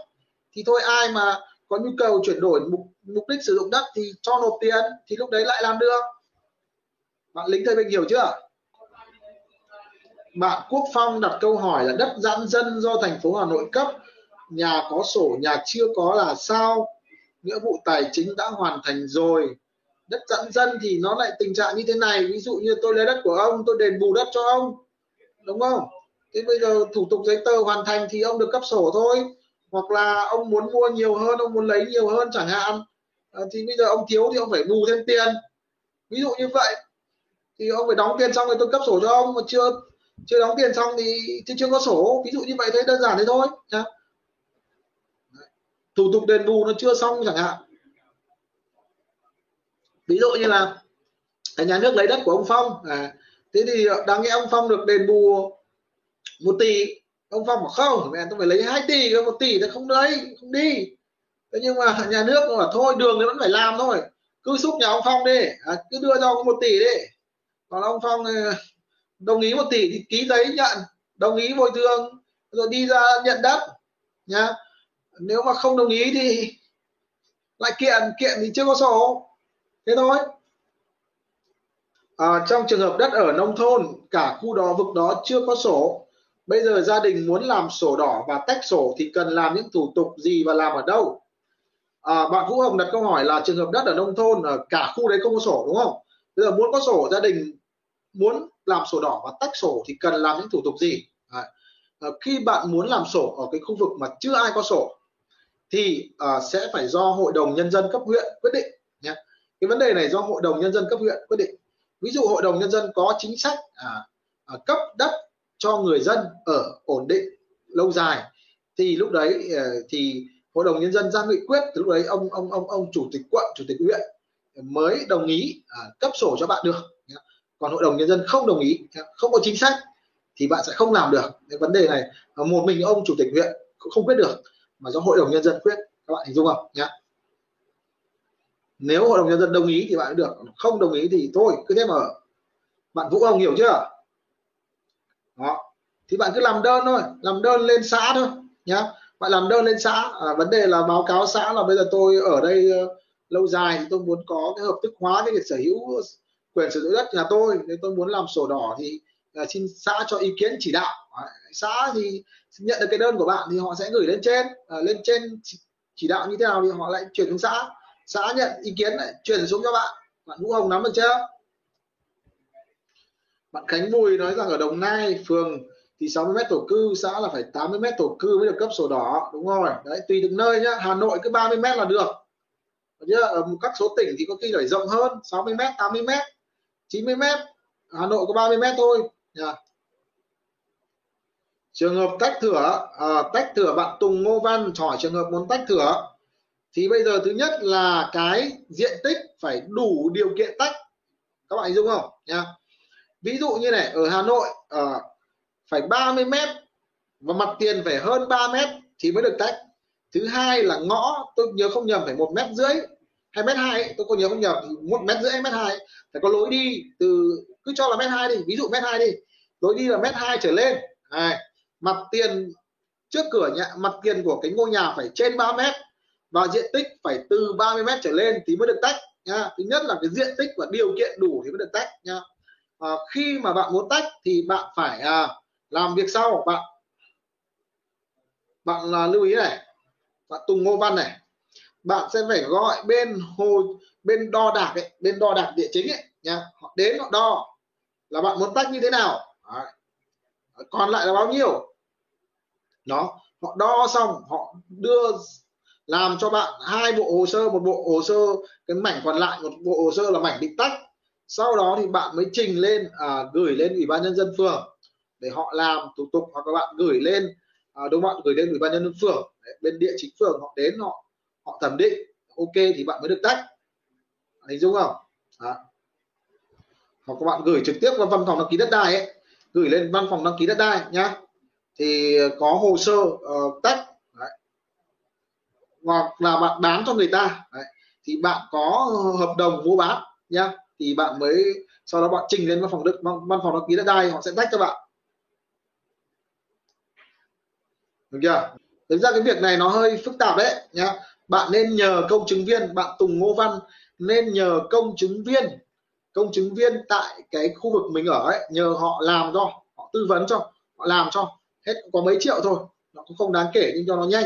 Thì thôi ai mà có nhu cầu chuyển đổi mục mục đích sử dụng đất thì cho nộp tiền thì lúc đấy lại làm được. Bạn lính thời bình hiểu chưa? Bạn Quốc Phong đặt câu hỏi là đất giãn dân do thành phố Hà Nội cấp, nhà có sổ, nhà chưa có là sao? Nghĩa vụ tài chính đã hoàn thành rồi. Đất giãn dân thì nó lại tình trạng như thế này. Ví dụ như tôi lấy đất của ông, tôi đền bù đất cho ông. Đúng không? Thế bây giờ thủ tục giấy tờ hoàn thành thì ông được cấp sổ thôi hoặc là ông muốn mua nhiều hơn ông muốn lấy nhiều hơn chẳng hạn. Ờ, thì bây giờ ông thiếu thì ông phải bù thêm tiền. Ví dụ như vậy. Thì ông phải đóng tiền xong rồi tôi cấp sổ cho ông. Mà chưa chưa đóng tiền xong thì, chưa chưa có sổ. Ví dụ như vậy thế đơn giản thế thôi. Nhá. Thủ tục đền bù nó chưa xong chẳng hạn. Ví dụ như là nhà nước lấy đất của ông Phong. À, thế thì ờ, đáng nghe ông Phong được đền bù một tỷ ông Phong bảo không mẹ tôi phải lấy 2 tỷ một tỷ thì không lấy không đi. Thế nhưng mà nhà nước bảo thôi đường thì vẫn phải làm thôi cứ xúc nhà ông Phong đi à, cứ đưa cho ông một tỷ đi. Còn ông Phong ờ, đồng ý một tỷ thì ký giấy nhận đồng ý bồi thường rồi đi ra nhận đất nhá. Nếu mà không đồng ý thì lại kiện kiện thì chưa có sổ. Thế thôi. À, trong trường hợp đất ở nông thôn cả khu đó vực đó chưa có sổ bây giờ gia đình muốn làm sổ đỏ và tách sổ thì cần làm những thủ tục gì và làm ở đâu? À, bạn Vũ Hồng đặt câu hỏi là trường hợp đất ở nông thôn ở cả khu đấy không có sổ đúng không? Bây giờ muốn có sổ gia đình muốn làm sổ đỏ và tách sổ thì cần làm những thủ tục gì? À, khi bạn muốn làm sổ ở cái khu vực mà chưa ai có sổ thì à, sẽ phải do hội đồng nhân dân cấp huyện quyết định nhé. Cái vấn đề này do hội đồng nhân dân cấp huyện quyết định. Ví dụ hội đồng nhân dân có chính sách à, à, cấp đất cho người dân ở ổn định lâu dài. Thì lúc đấy ờ, thì hội đồng nhân dân ra nghị quyết thì lúc đấy ông ông ông ông chủ tịch quận chủ tịch huyện mới đồng ý à, cấp sổ cho bạn được. Còn hội đồng nhân dân không đồng ý không có chính sách thì bạn sẽ không làm được cái vấn đề này. Một mình ông chủ tịch huyện cũng không quyết được mà do hội đồng nhân dân quyết. Các bạn hình dung không? Nhá nếu hội đồng nhân dân đồng ý thì bạn được không đồng ý thì thôi cứ thế mà. Bạn Vũ ông hiểu chưa? Đó. Thì bạn cứ làm đơn thôi làm đơn lên xã thôi nhá. Bạn làm đơn lên xã. À, vấn đề là báo cáo xã là bây giờ tôi ở đây uh, lâu dài thì tôi muốn có cái hợp thức hóa cái việc sở hữu quyền sử dụng đất nhà tôi. Nên tôi muốn làm sổ đỏ thì uh, xin xã cho ý kiến chỉ đạo. À, xã thì nhận được cái đơn của bạn thì họ sẽ gửi lên trên. Uh, lên trên chỉ đạo như thế nào thì họ lại chuyển xuống xã. Xã nhận ý kiến lại chuyển xuống cho bạn. Bạn Vũ Hồng nắm được chưa? Bạn Khánh Bùi nói rằng ở Đồng Nai phường thì 60 mét thổ cư xã là phải 80 mét thổ cư mới được cấp sổ đỏ đúng rồi đấy tùy từng nơi nhá. Hà Nội cứ 30 mét là được. Nhá ở một các số tỉnh thì có khi phải rộng hơn 60 mét 80 mét 90 mét. Hà Nội có 30 mét thôi nhá. trường hợp tách thửa à, tách thửa bạn Tùng Ngô Văn hỏi trường hợp muốn tách thửa thì bây giờ thứ nhất là cái diện tích phải đủ điều kiện tách. Các bạn dung không? Nha ví dụ như này ở Hà Nội uh, phải 30 mét và mặt tiền phải hơn 3 mét thì mới được tách. Thứ hai là ngõ tôi nhớ không nhầm phải một mét rưỡi hai mét hai tôi có nhớ không nhầm thì một mét rưỡi mét hai phải có lối đi từ cứ cho là mét hai đi ví dụ mét hai đi lối đi là mét hai trở lên. À, mặt tiền trước cửa nhà mặt tiền của cái ngôi nhà phải trên 3 mét và diện tích phải từ 30 mét trở lên thì mới được tách nha. Thứ nhất là cái diện tích và điều kiện đủ thì mới được tách nha à, khi mà bạn muốn tách thì bạn phải à, làm việc sau. Bạn bạn là lưu ý này. Bạn Tùng Ngô Văn này. Bạn sẽ phải gọi bên hồ bên đo đạc ấy, bên đo đạc địa chính ấy nha. Họ đến họ đo là bạn muốn tách như thế nào. Đấy. còn lại là bao nhiêu? Đó họ đo xong họ đưa làm cho bạn hai bộ hồ sơ một bộ hồ sơ cái mảnh còn lại một bộ hồ sơ là mảnh định tách sau đó thì bạn mới trình lên à, gửi lên ủy ban nhân dân phường để họ làm thủ tục hoặc các bạn gửi lên à, đúng bạn gửi lên ủy ban nhân dân phường. Đấy, bên địa chính phường họ đến họ họ thẩm định ok thì bạn mới được tách. Hình dung không? Đó. hoặc các bạn gửi trực tiếp vào văn phòng đăng ký đất đai ấy gửi lên văn phòng đăng ký đất đai nhá. Thì có hồ sơ uh, tách. Đấy. hoặc là bạn bán cho người ta. Đấy. thì bạn có hợp đồng mua bán nhá thì bạn mới, sau đó bạn trình lên văn phòng đức văn phòng đăng ký đất đai, họ sẽ tách cho bạn. Được chưa? Thực ra cái việc này nó hơi phức tạp đấy, nhá. Bạn nên nhờ công chứng viên, bạn Tùng Ngô Văn, nên nhờ công chứng viên. Công chứng viên tại cái khu vực mình ở ấy, nhờ họ làm cho, họ tư vấn cho, họ làm cho. Hết có mấy triệu thôi, nó cũng không đáng kể nhưng cho nó nhanh.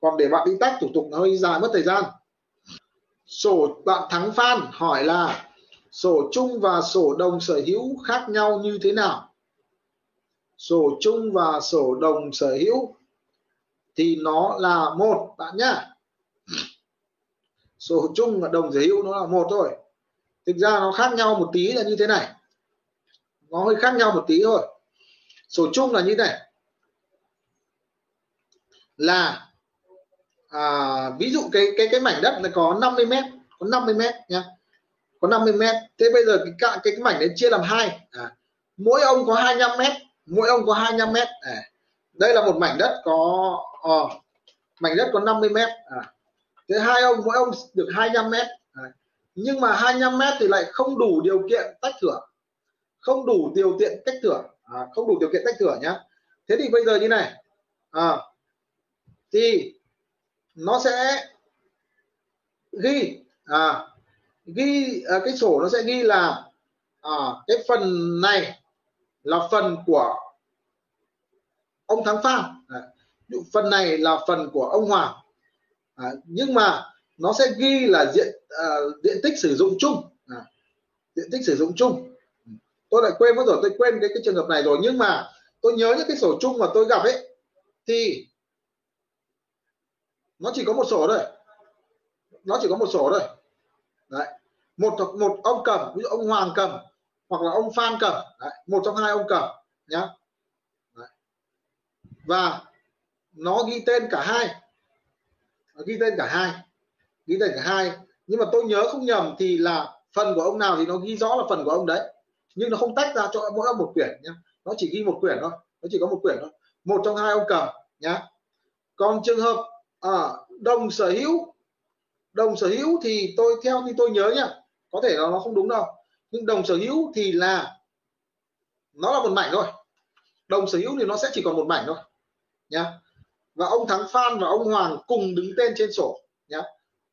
Còn để bạn đi tách thủ tục nó hơi dài, mất thời gian. Sổ bạn thắng phan hỏi là sổ chung và sổ đồng sở hữu khác nhau như thế nào? Sổ chung và sổ đồng sở hữu thì nó là một bạn nhá. Sổ chung và đồng sở hữu nó là một thôi. Thực ra nó khác nhau một tí là như thế này. Nó hơi khác nhau một tí thôi. Sổ chung là như này. Là à, ví dụ cái cái cái mảnh đất này có 50 mét có 50 mét nhá có 50 mét. Thế bây giờ cái cái, cái mảnh đấy chia làm hai. À, mỗi ông có 25 mét mỗi ông có 25 mét. À, đây là một mảnh đất có à, mảnh đất có 50 mét. À, thế hai ông mỗi ông được 25 mét. À, nhưng mà 25 mét thì lại không đủ điều kiện tách thửa. Không đủ điều kiện tách thửa. À, không đủ điều kiện tách thửa nhá. Thế thì bây giờ như này. À, thì nó sẽ ghi à, ghi à, cái sổ nó sẽ ghi là à, cái phần này là phần của ông Thắng Phan. À, phần này là phần của ông Hoàng. À, nhưng mà nó sẽ ghi là diện à, diện tích sử dụng chung. À, diện tích sử dụng chung. Tôi lại quên mất rồi tôi quên cái, cái trường hợp này rồi. Nhưng mà tôi nhớ những cái sổ chung mà tôi gặp ấy thì nó chỉ có một sổ thôi. Nó chỉ có một sổ thôi đấy. Một một ông cầm ví dụ ông Hoàng cầm hoặc là ông Phan cầm đấy. một trong hai ông cầm nhá. Đấy. và nó ghi tên cả hai. Nó ghi tên cả hai. Ghi tên cả hai. Nhưng mà tôi nhớ không nhầm thì là phần của ông nào thì nó ghi rõ là phần của ông đấy. Nhưng nó không tách ra cho mỗi ông một quyển nhá. Nó chỉ ghi một quyển thôi. Nó chỉ có một quyển thôi. Một trong hai ông cầm nhá. Còn trường hợp à, đồng sở hữu đồng sở hữu thì tôi, theo như tôi nhớ nhá, có thể là nó không đúng đâu. Nhưng đồng sở hữu thì là, nó là một mảnh thôi. Đồng sở hữu thì nó sẽ chỉ còn một mảnh thôi, nhá. Và ông Thắng Phan và ông Hoàng cùng đứng tên trên sổ, nhá.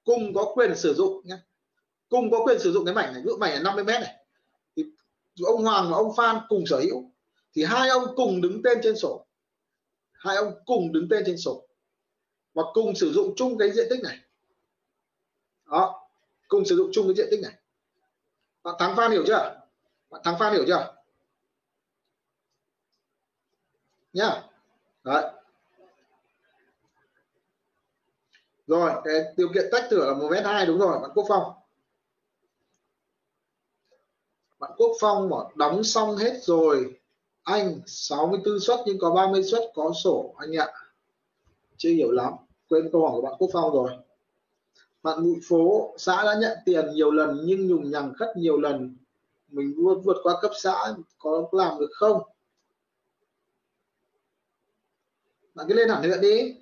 Cùng có quyền sử dụng, nhá. Cùng có quyền sử dụng cái mảnh này, ví dụ mảnh là 50 mét này. Thì ông Hoàng và ông Phan cùng sở hữu. Thì hai ông cùng đứng tên trên sổ. Hai ông cùng đứng tên trên sổ. Và cùng sử dụng chung cái diện tích này đó. Cùng sử dụng chung cái diện tích này. Bạn thắng phan hiểu chưa? Bạn thắng phan hiểu chưa? Nhá. Đấy. Rồi, cái điều kiện tách thửa là một mét hai, đúng rồi. Bạn quốc phong. Bạn quốc phong bảo, đóng xong hết rồi. Anh 64 suất, nhưng có 30 suất có sổ. Anh ạ. Chưa hiểu lắm. Quên câu hỏi của bạn quốc phong rồi bạn bụi phố xã đã nhận tiền nhiều lần nhưng nhùng nhằng khất nhiều lần. Mình luôn vượt qua cấp xã có làm được không? Bạn cứ lên hẳn huyện đi.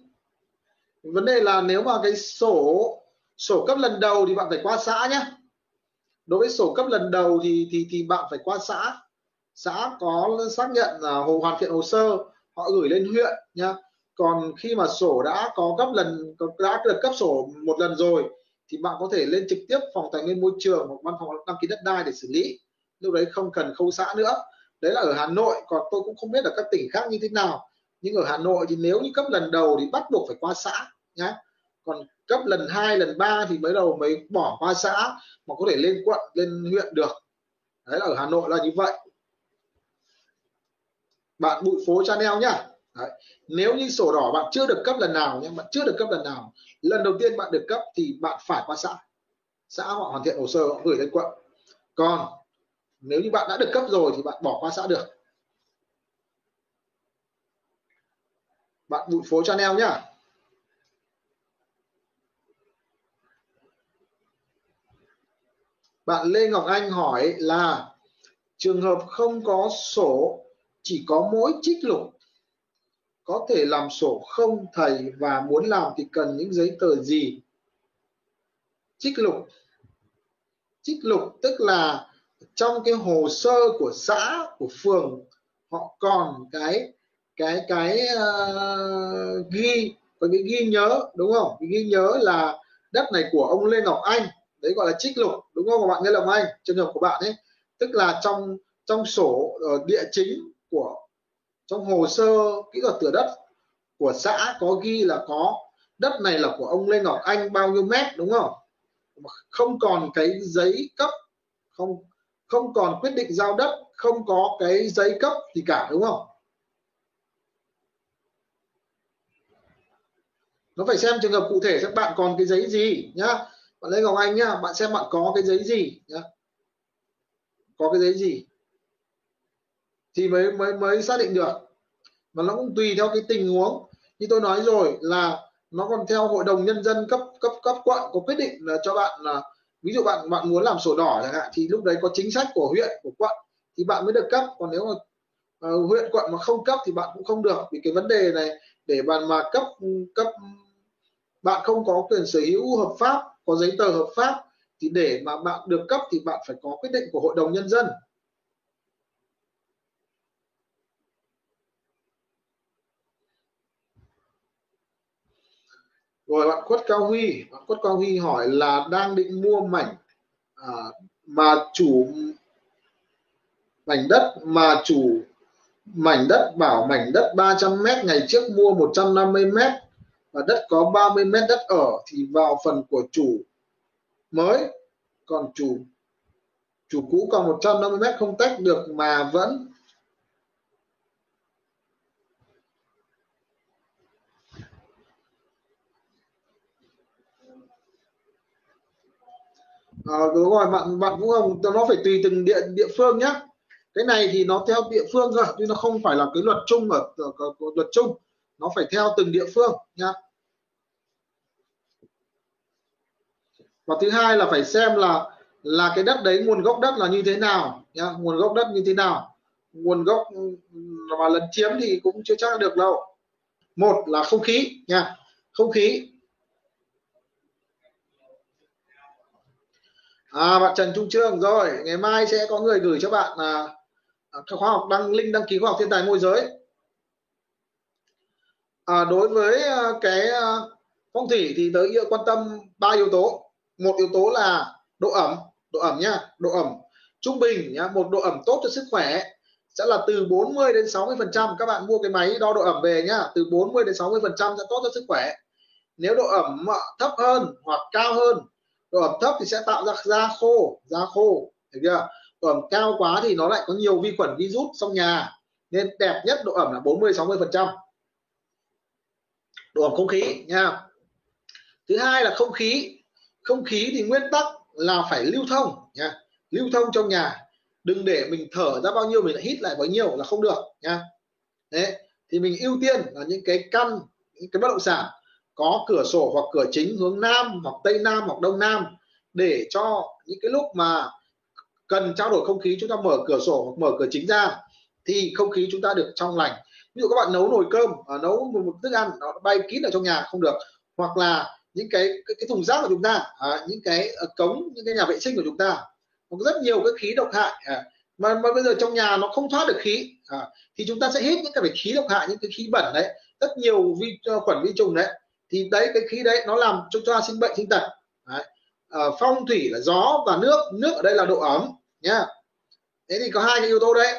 Vấn đề là nếu mà cái sổ sổ cấp lần đầu thì bạn phải qua xã nhé đối với sổ cấp lần đầu thì thì thì bạn phải qua xã. Xã có xác nhận là hồ, hoàn thiện hồ sơ, họ gửi lên huyện nhá còn khi mà sổ đã có cấp lần đã được cấp sổ một lần rồi thì bạn có thể lên trực tiếp phòng tài nguyên môi trường hoặc văn phòng đăng ký đất đai để xử lý. Lúc đấy không cần khâu xã nữa. Đấy là ở Hà Nội còn tôi cũng không biết ở các tỉnh khác như thế nào. Nhưng ở Hà Nội thì nếu như cấp lần đầu thì bắt buộc phải qua xã nhá. Còn cấp lần 2, lần 3 thì mới đầu mới bỏ qua xã mà có thể lên quận lên huyện được. Đấy là ở Hà Nội là như vậy. Bạn bụi phố Chanel nhá. Đấy. Nếu như sổ đỏ bạn chưa được cấp lần nào nhé, bạn chưa được cấp lần nào, lần đầu tiên bạn được cấp thì bạn phải qua xã, xã họ hoàn thiện hồ sơ họ gửi lên quận. Còn nếu như bạn đã được cấp rồi thì bạn bỏ qua xã được. Bạn bụi phố channel nhá. Bạn Lê Ngọc Anh hỏi là trường hợp không có sổ chỉ có mỗi trích lục có thể làm sổ không thầy và muốn làm thì cần những giấy tờ gì? Trích lục. Trích lục tức là trong cái hồ sơ của xã của phường họ còn cái cái cái uh, ghi có cái ghi nhớ đúng không? Cái ghi nhớ là đất này của ông Lê Ngọc Anh. Đấy gọi là trích lục đúng không các bạn? Lê Ngọc Anh trường hợp của bạn ấy. Tức là trong trong sổ uh, địa chính của trong hồ sơ kỹ thuật thửa đất của xã có ghi là có, đất này là của ông Lê Ngọc Anh bao nhiêu mét, đúng không? Không còn cái giấy cấp, không không còn quyết định giao đất, không có cái giấy cấp gì cả, đúng không? Nó phải xem trường hợp cụ thể các bạn còn cái giấy gì, nhá. Bạn Lê Ngọc Anh nhá, bạn xem bạn có cái giấy gì, nhá. Có cái giấy gì? Thì mới mới mới xác định được. Mà nó cũng tùy theo cái tình huống. Như tôi nói rồi là nó còn theo hội đồng nhân dân cấp cấp cấp quận có quyết định là cho bạn là ví dụ bạn bạn muốn làm sổ đỏ chẳng hạn thì lúc đấy có chính sách của huyện của quận thì bạn mới được cấp. Còn nếu mà uh, huyện quận mà không cấp thì bạn cũng không được. Vì cái vấn đề này để bạn mà cấp cấp bạn không có quyền sở hữu hợp pháp có giấy tờ hợp pháp thì để mà bạn được cấp thì bạn phải có quyết định của hội đồng nhân dân. Rồi bạn quất cao huy bạn quất cao huy hỏi là đang định mua mảnh à, mà chủ mảnh đất mà chủ mảnh đất bảo mảnh đất 300 mét ngày trước mua 150 mét và đất có 30 mét đất ở thì vào phần của chủ mới. Còn chủ chủ cũ còn 150 mét không tách được mà vẫn à, đúng rồi bạn bạn Vũ Hồng nó phải tùy từng địa địa phương nhá. Cái này thì nó theo địa phương thôi nhưng nó không phải là cái luật chung ở, ở, ở, ở luật chung. Nó phải theo từng địa phương nhá. Và thứ hai là phải xem là là cái đất đấy nguồn gốc đất là như thế nào nhá nguồn gốc đất như thế nào. Nguồn gốc mà lần chiếm thì cũng chưa chắc được đâu. Một là không khí nha không khí. À bạn Trần Trung Trương rồi ngày mai sẽ có người gửi cho bạn à, à khóa học đăng link đăng ký khóa học thiên tài môi giới. À, đối với à, cái à, phong thủy thì tới quan tâm ba yếu tố. Một yếu tố là độ ẩm độ ẩm nhá độ ẩm trung bình nhá một độ ẩm tốt cho sức khỏe sẽ là từ 40 đến 60 phần trăm. Các bạn mua cái máy đo độ ẩm về nhá từ 40 đến 60 phần trăm sẽ tốt cho sức khỏe. Nếu độ ẩm thấp hơn hoặc cao hơn độ ẩm thấp thì sẽ tạo ra da khô da khô được chưa? Độ ẩm cao quá thì nó lại có nhiều vi khuẩn virus trong nhà, nên đẹp nhất độ ẩm là 40 60 phần trăm. Độ ẩm không khí, nha. Thứ hai là không khí. Không khí thì nguyên tắc là phải lưu thông, nha. Lưu thông trong nhà. Đừng để mình thở ra bao nhiêu, mình lại hít lại bấy nhiêu là không được, nha. Đấy, thì mình ưu tiên là những cái căn, những cái bất động sản có cửa sổ hoặc cửa chính hướng nam hoặc tây nam hoặc đông nam để cho những cái lúc mà cần trao đổi không khí chúng ta mở cửa sổ hoặc mở cửa chính ra thì không khí chúng ta được trong lành. Ví dụ các bạn nấu nồi cơm à, nấu một, một thức ăn nó bay kín ở trong nhà không được. Hoặc là những cái cái, cái thùng rác của chúng ta à, những cái uh, cống những cái nhà vệ sinh của chúng ta có rất nhiều cái khí độc hại à, mà, mà bây giờ trong nhà nó không thoát được khí à, thì chúng ta sẽ hít những cái khí độc hại những cái khí bẩn đấy rất nhiều vi khuẩn vi trùng đấy thì đấy cái khí đấy nó làm cho chúng ta sinh bệnh sinh tật. Đấy. À, phong thủy là gió và nước nước ở đây là độ ẩm nhá. Thế thì có hai cái yếu tố đấy.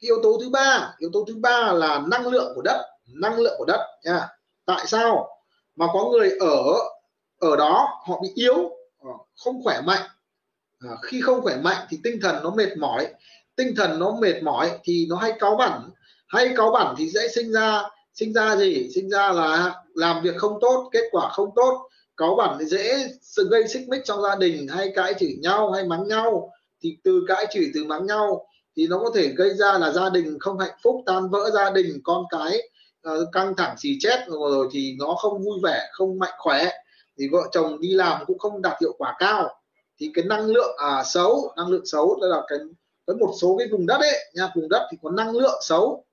Cái yếu tố thứ ba yếu tố thứ ba là năng lượng của đất năng lượng của đất nha tại sao? Mà có người ở ở đó họ bị yếu ờ, không khỏe mạnh. À, khi không khỏe mạnh thì tinh thần nó mệt mỏi. Tinh thần nó mệt mỏi thì nó hay cáu bẩn. Hay cáu bẩn thì dễ sinh ra sinh ra gì sinh ra là làm việc không tốt kết quả không tốt có bản thì dễ sự gây xích mích trong gia đình hay cãi chửi nhau hay mắng nhau. Thì từ cãi chửi từ mắng nhau thì nó có thể gây ra là gia đình không hạnh phúc tan vỡ gia đình con cái uh, căng thẳng xì chết. Rồi thì nó không vui vẻ không mạnh khỏe. Thì vợ chồng đi làm cũng không đạt hiệu quả cao. Thì cái năng lượng à, xấu năng lượng xấu đây là cái với một số cái vùng đất ấy nha vùng đất thì có năng lượng xấu.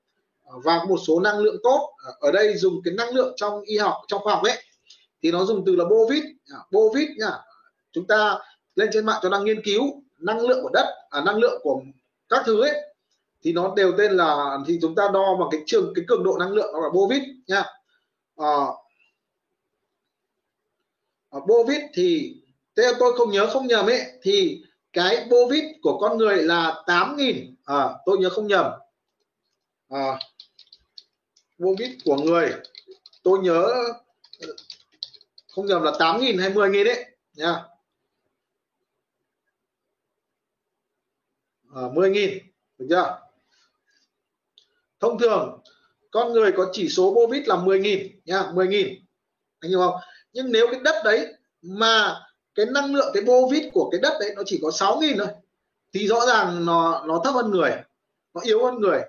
Ờ, và một số năng lượng tốt ờ, ở đây dùng cái năng lượng trong y học trong khoa học ấy thì nó dùng từ là bovit bovit nha chúng ta lên trên mạng cho đang nghiên cứu năng lượng của đất à, năng lượng của các thứ ấy thì nó đều tên là thì chúng ta đo bằng cái trường cái cường độ năng lượng nó là bovit nha à, ờ, à, bovit thì theo tôi không nhớ không nhầm ấy thì cái bovit của con người là 8.000 à, tôi nhớ không nhầm. À, bovit của người. Tôi nhớ không nhầm là 8.000 hay 10.000 đấy nha. À, 10.000 được chưa? Thông thường con người có chỉ số bovit là 10.000 nha 10.000 anh hiểu không? Nhưng nếu cái đất đấy mà cái năng lượng cái bovit của cái đất đấy nó chỉ có 6.000 thôi thì rõ ràng nó nó thấp hơn người nó yếu hơn người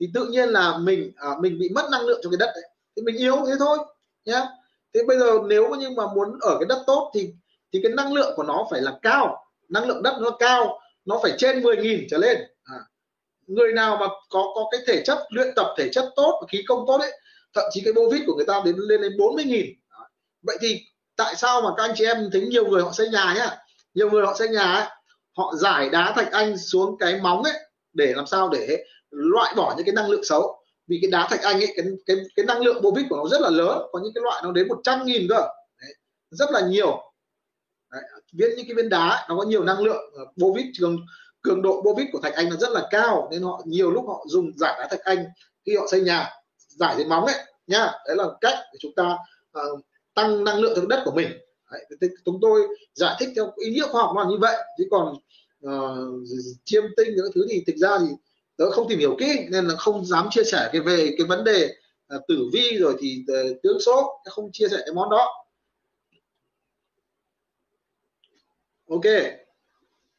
thì tự nhiên là mình à, mình bị mất năng lượng trong cái đất đấy. Thì mình yếu thế thôi nhá. Thế bây giờ nếu như nhưng mà muốn ở cái đất tốt thì thì cái năng lượng của nó phải là cao. Năng lượng đất nó cao nó phải trên 10.000 trở lên. À. người nào mà có có cái thể chất luyện tập thể chất tốt và khí công tốt đấy thậm chí cái bovit của người ta đến lên đến 40.000 vậy thì tại sao mà các anh chị em thấy nhiều người họ xây nhà nhá? Nhiều người họ xây nhà ấy, họ giải đá thạch anh xuống cái móng ấy để làm sao để loại bỏ những cái năng lượng xấu. Vì cái đá thạch anh ấy cái cái cái năng lượng bovit của nó rất là lớn có những cái loại nó đến 100 nghìn cơ. Đấy, rất là nhiều. Đấy, viên những cái viên đá nó có nhiều năng lượng bovit cường cường độ bovit của thạch anh nó rất là cao nên họ nhiều lúc họ dùng giải đá thạch anh khi họ xây nhà giải dưới móng ấy nha. Đấy là cách để chúng ta uh, tăng năng lượng trong đất của mình. Đấy, chúng tôi giải thích theo ý nghĩa khoa học là như vậy. Chứ còn uh, chiêm tinh những thứ thì thực ra thì tớ không tìm hiểu kỹ nên là không dám chia sẻ cái về cái vấn đề à, tử vi rồi thì ờ, tướng số không chia sẻ cái món đó ok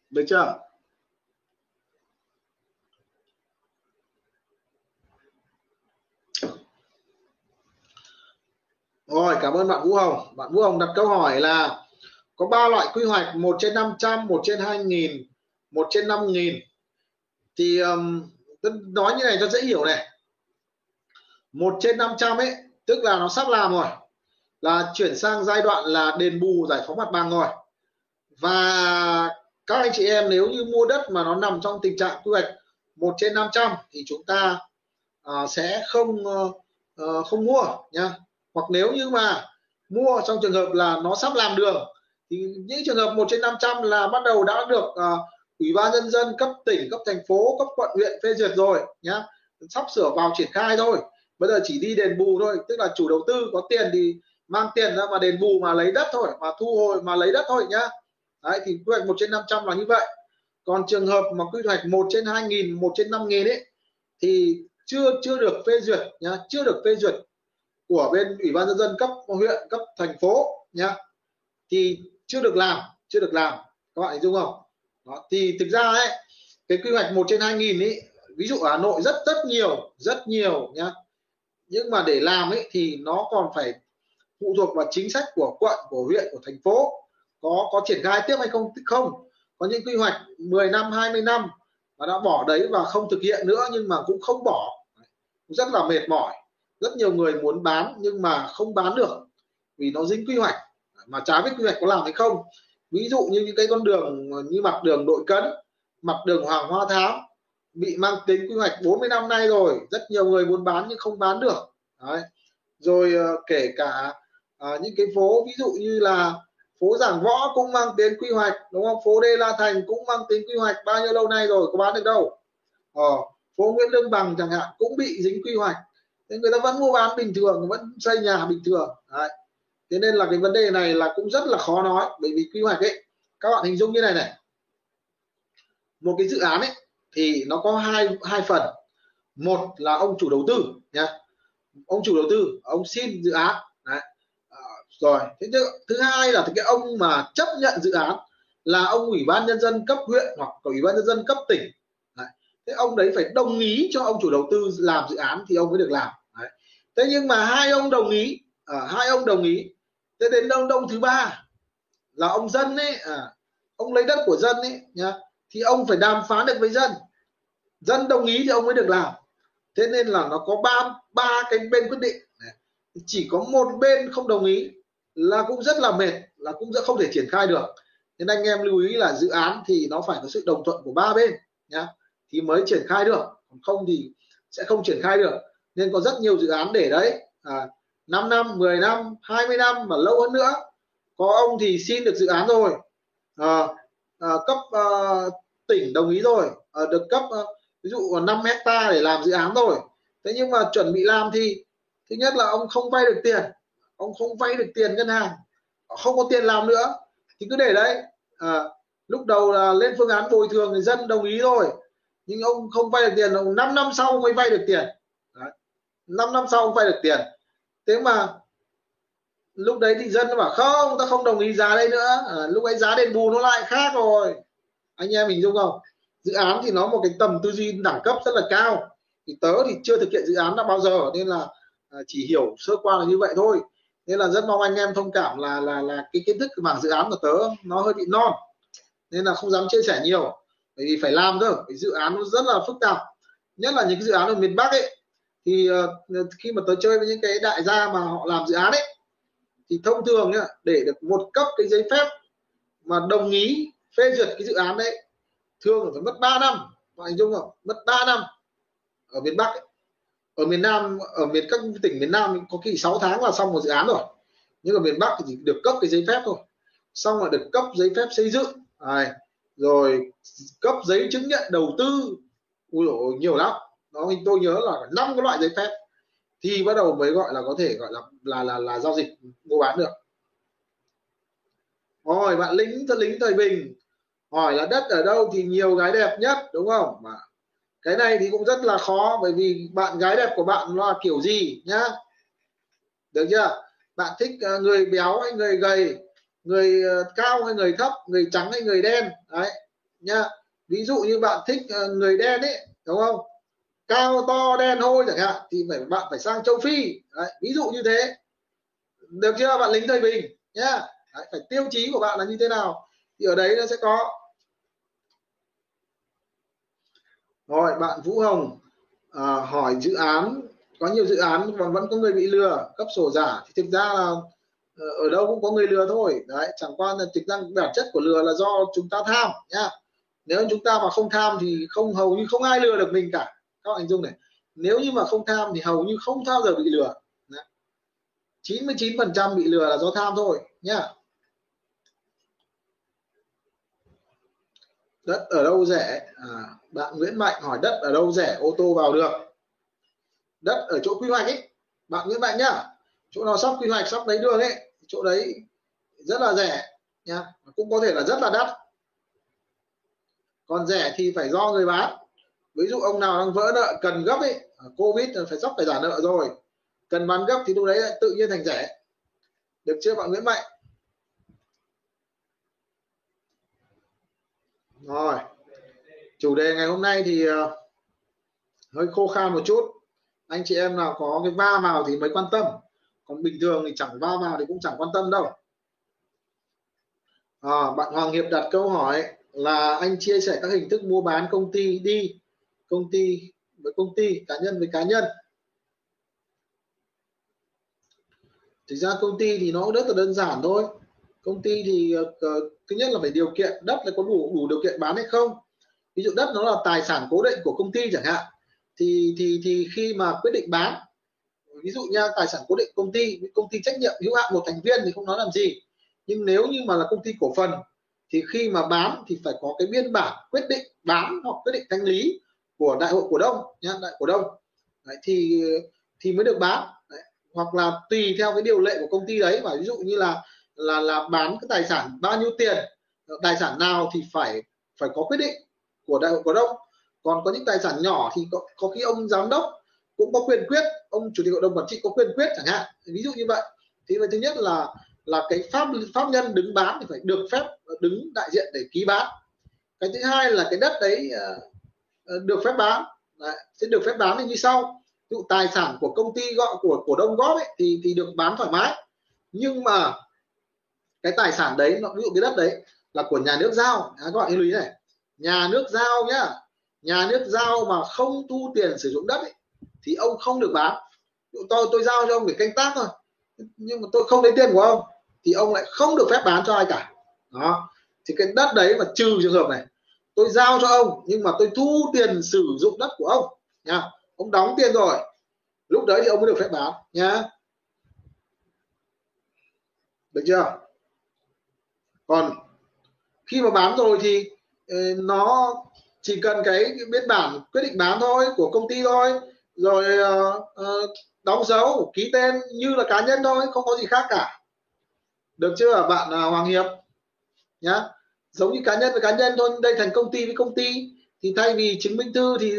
được chưa Rồi, cảm ơn bạn Vũ Hồng. Bạn Vũ Hồng đặt câu hỏi là có ba loại quy hoạch, một trên 500, một trên 2000, một trên 5000. Thì um, nói như này cho dễ hiểu này. Một trên 500 ấy, tức là nó sắp làm rồi. Là chuyển sang giai đoạn là đền bù giải phóng mặt bằng rồi. Và các anh chị em nếu như mua đất mà nó nằm trong tình trạng quy hoạch một trên 500 thì chúng ta uh, sẽ không uh, không mua nhá hoặc nếu như mà mua trong trường hợp là nó sắp làm đường thì những trường hợp một trên 500 là bắt đầu đã được uh, ủy ban nhân dân cấp tỉnh, cấp thành phố, cấp quận, huyện phê duyệt rồi, nhá. Sắp sửa vào triển khai thôi. Bây giờ chỉ đi đền bù thôi, tức là chủ đầu tư có tiền thì mang tiền ra mà đền bù mà lấy đất thôi, mà thu hồi mà lấy đất thôi, nhá. Đấy, thì quy hoạch một trên 500 là như vậy. Còn trường hợp mà quy hoạch một trên 2.000 một trên 5.000 ấy, thì chưa chưa được phê duyệt, nhá. Chưa được phê duyệt của bên ủy ban nhân dân cấp huyện, cấp thành phố, nhá. Thì chưa được làm, chưa được làm. Các bạn hình dung không? Đó, thì thực ra ấy cái quy hoạch một trên 2.000 ấy ví dụ ở Hà Nội rất rất nhiều rất nhiều nhá. Nhưng mà để làm ấy thì nó còn phải phụ thuộc vào chính sách của quận của huyện của thành phố. Có có triển khai tiếp hay không không. Có những quy hoạch 10 năm 20 năm mà đã bỏ đấy và không thực hiện nữa nhưng mà cũng không bỏ. Rất là mệt mỏi. Rất nhiều người muốn bán nhưng mà không bán được vì nó dính quy hoạch. Mà trái với quy hoạch có làm hay không ví dụ như những cái con đường như mặt đường đội cấn mặt đường hoàng hoa thám bị mang tính quy hoạch 40 năm nay rồi rất nhiều người muốn bán nhưng không bán được. Đấy. rồi ờ, kể cả à, những cái phố ví dụ như là phố giảng võ cũng mang tính quy hoạch đúng không? Phố đê la thành cũng mang tính quy hoạch bao nhiêu lâu nay rồi có bán được đâu. Ờ, phố nguyễn lương bằng chẳng hạn cũng bị dính quy hoạch. Nên người ta vẫn mua bán bình thường vẫn xây nhà bình thường. Đấy thế nên là cái vấn đề này là cũng rất là khó nói bởi vì quy hoạch ấy các bạn hình dung như này này một cái dự án ấy thì nó có hai hai phần một là ông chủ đầu tư nhá ông chủ đầu tư ông xin dự án Đấy. À, rồi thế thứ, thứ hai là cái ông mà chấp nhận dự án là ông ủy ban nhân dân cấp huyện hoặc ủy ban nhân dân cấp tỉnh đấy. thế ông đấy phải đồng ý cho ông chủ đầu tư làm dự án thì ông mới được làm đấy. thế nhưng mà hai ông đồng ý à, hai ông đồng ý thế đến đông đông thứ ba là ông dân ấy à, ông lấy đất của dân ấy nhá thì ông phải đàm phán được với dân. Dân đồng ý thì ông mới được làm. Thế nên là nó có ba ba cái bên quyết định. Chỉ có một bên không đồng ý là cũng rất là mệt là cũng rất không thể triển khai được. Nên anh em lưu ý là dự án thì nó phải có sự đồng thuận của ba bên nhá thì mới triển khai được. Còn không thì sẽ không triển khai được. Nên có rất nhiều dự án để đấy à, 5 năm 10 năm 20 năm và lâu hơn nữa. Có ông thì xin được dự án rồi. À, à, cấp à, tỉnh đồng ý rồi. À, được cấp à, ví dụ 5 hecta để làm dự án rồi. Thế nhưng mà chuẩn bị làm thì thứ nhất là ông không vay được tiền. Ông không vay được tiền ngân hàng. Không có tiền làm nữa. Thì cứ để đấy. À, lúc đầu là lên phương án bồi thường thì dân đồng ý rồi. Nhưng ông không vay được tiền ông 5 năm sau mới vay được tiền. Đấy. 5 năm sau ông vay được tiền thế mà lúc đấy thì dân nó bảo không ta không đồng ý giá đây nữa. À, lúc ấy giá đền bù nó lại khác rồi. Anh em mình dung không? Dự án thì nó một cái tầm tư duy đẳng cấp rất là cao. Thì tớ thì chưa thực hiện dự án đã bao giờ nên là ờ, chỉ hiểu sơ qua là như vậy thôi. Nên là rất mong anh em thông cảm là là là cái kiến thức mảng dự án của tớ nó hơi bị non nên là không dám chia sẻ nhiều. Bởi vì phải làm cơ cái dự án nó rất là phức tạp. Nhất là những cái dự án ở miền Bắc ấy thì uh, khi mà tôi chơi với những cái đại gia mà họ làm dự án ấy thì thông thường nhá để được một cấp cái giấy phép mà đồng ý phê duyệt cái dự án đấy thường phải mất 3 năm. Bạn hình dung không? Mất 3 năm ở miền Bắc ấy. ở miền Nam ở miền các tỉnh miền Nam có khi 6 tháng là xong một dự án rồi. Nhưng ở miền Bắc thì chỉ được cấp cái giấy phép thôi. Xong là được cấp giấy phép xây dựng. À, rồi cấp giấy chứng nhận đầu tư. Ui dồi, nhiều lắm đó tôi nhớ là năm cái loại giấy phép. Thì bắt đầu mới gọi là có thể gọi là là là, là giao dịch mua bán được. Rồi bạn lính thật lính thời bình. Hỏi là đất ở đâu thì nhiều gái đẹp nhất đúng không? Mà cái này thì cũng rất là khó bởi vì bạn gái đẹp của bạn là kiểu gì nhá? Được chưa? Bạn thích ờ, người béo hay người gầy người ờ, cao hay người thấp người trắng hay người đen? Đấy nhá. Ví dụ như bạn thích ờ, người đen ấy đúng không? Cao to đen hôi chẳng hạn thì phải bạn phải sang châu phi. Đấy, ví dụ như thế. Được chưa? Bạn lính thời bình nhá. Đấy, phải tiêu chí của bạn là như thế nào? Thì ở đấy nó sẽ có. Rồi bạn Vũ Hồng à, hỏi dự án. Có nhiều dự án còn vẫn có người bị lừa cấp sổ giả. Thì thực ra là ờ, ở đâu cũng có người lừa thôi. Đấy chẳng qua là thực ra bản chất của lừa là do chúng ta tham nhá. Nếu chúng ta mà không tham thì không hầu như không ai lừa được mình cả các bạn hình dung này nếu như mà không tham thì hầu như không bao giờ bị lừa. 99% bị lừa là do tham thôi nhá. Đất ở đâu rẻ? À, bạn Nguyễn Mạnh hỏi đất ở đâu rẻ? Ô tô vào được. Đất ở chỗ quy hoạch ấy bạn Nguyễn Mạnh nhá. Chỗ nào sắp quy hoạch sắp lấy đường ấy. Chỗ đấy rất là rẻ nha cũng có thể là rất là đắt. Còn rẻ thì phải do người bán ví dụ ông nào đang vỡ nợ cần gấp ấy à, covid phải sắp phải giả nợ rồi. Cần bán gấp thì lúc đấy tự nhiên thành rẻ. Được chưa bạn Nguyễn Mạnh? Rồi. Chủ đề ngày hôm nay thì à, hơi khô khan một chút. Anh chị em nào có cái va vào thì mới quan tâm. Còn bình thường thì chẳng va vào thì cũng chẳng quan tâm đâu. À, bạn Hoàng Hiệp đặt câu hỏi là anh chia sẻ các hình thức mua bán công ty đi công ty với công ty cá nhân với cá nhân. Thực ra công ty thì nó rất là đơn giản thôi. Công ty thì uh, thứ nhất là phải điều kiện đất là có đủ đủ điều kiện bán hay không. Ví dụ đất nó là tài sản cố định của công ty chẳng hạn thì thì thì khi mà quyết định bán ví dụ nha tài sản cố định công ty công ty trách nhiệm hữu hạn một thành viên thì không nói làm gì. Nhưng nếu như mà là công ty cổ phần thì khi mà bán thì phải có cái biên bản quyết định bán hoặc quyết định thanh lý của đại hội cổ đông nhá đại cổ đông. Đấy, thì thì mới được bán. Đấy. hoặc là tùy theo cái điều lệ của công ty đấy và ví dụ như là là là bán cái tài sản bao nhiêu tiền tài sản nào thì phải phải có quyết định của đại hội cổ đông. Còn có những tài sản nhỏ thì có, có khi ông giám đốc cũng có quyền quyết ông chủ tịch hội đồng quản trị có quyền quyết chẳng hạn. Ví dụ như vậy. Thì thứ nhất là là cái pháp pháp nhân đứng bán thì phải được phép đứng đại diện để ký bán. Cái thứ hai là cái đất đấy ờ, Ờ, được phép bán. Đấy, sẽ được phép bán thì như sau. Dụ tài sản của công ty gọi của cổ đông góp ấy, thì thì được bán thoải mái. Nhưng mà cái tài sản đấy nó ví dụ cái đất đấy là của nhà nước giao. À, các bạn lưu ý này. Nhà nước giao nhá. Nhà nước giao mà không thu tiền sử dụng đất ấy, thì ông không được bán. Tôi tôi giao cho ông để canh tác thôi. Nhưng mà tôi không lấy tiền của ông thì ông lại không được phép bán cho ai cả. Đó. Thì cái đất đấy mà trừ trường hợp này tôi giao cho ông nhưng mà tôi thu tiền sử dụng đất của ông nha. Ông đóng tiền rồi lúc đấy thì ông mới được phép bán nhá được chưa? Còn khi mà bán rồi thì ờ, nó chỉ cần cái, biên bản quyết định bán thôi của công ty thôi rồi uh, đóng dấu ký tên như là cá nhân thôi không có gì khác cả. Được chưa bạn à, Hoàng Hiệp? Nhá giống như cá nhân với cá nhân thôi, đây thành công ty với công ty. Thì thay vì chứng minh thư thì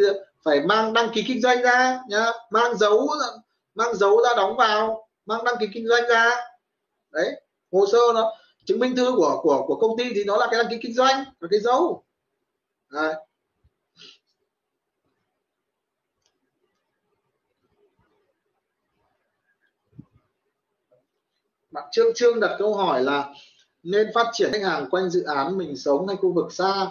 phải mang đăng ký kinh doanh ra, nhá. Mang dấu mang dấu ra đóng vào, mang đăng ký kinh doanh ra. Đấy, hồ sơ nó, chứng minh thư của của của công ty thì nó là cái đăng ký kinh doanh và cái dấu. Đấy. bạn trương trương đặt câu hỏi là nên phát triển khách hàng quanh dự án mình sống hay khu vực xa?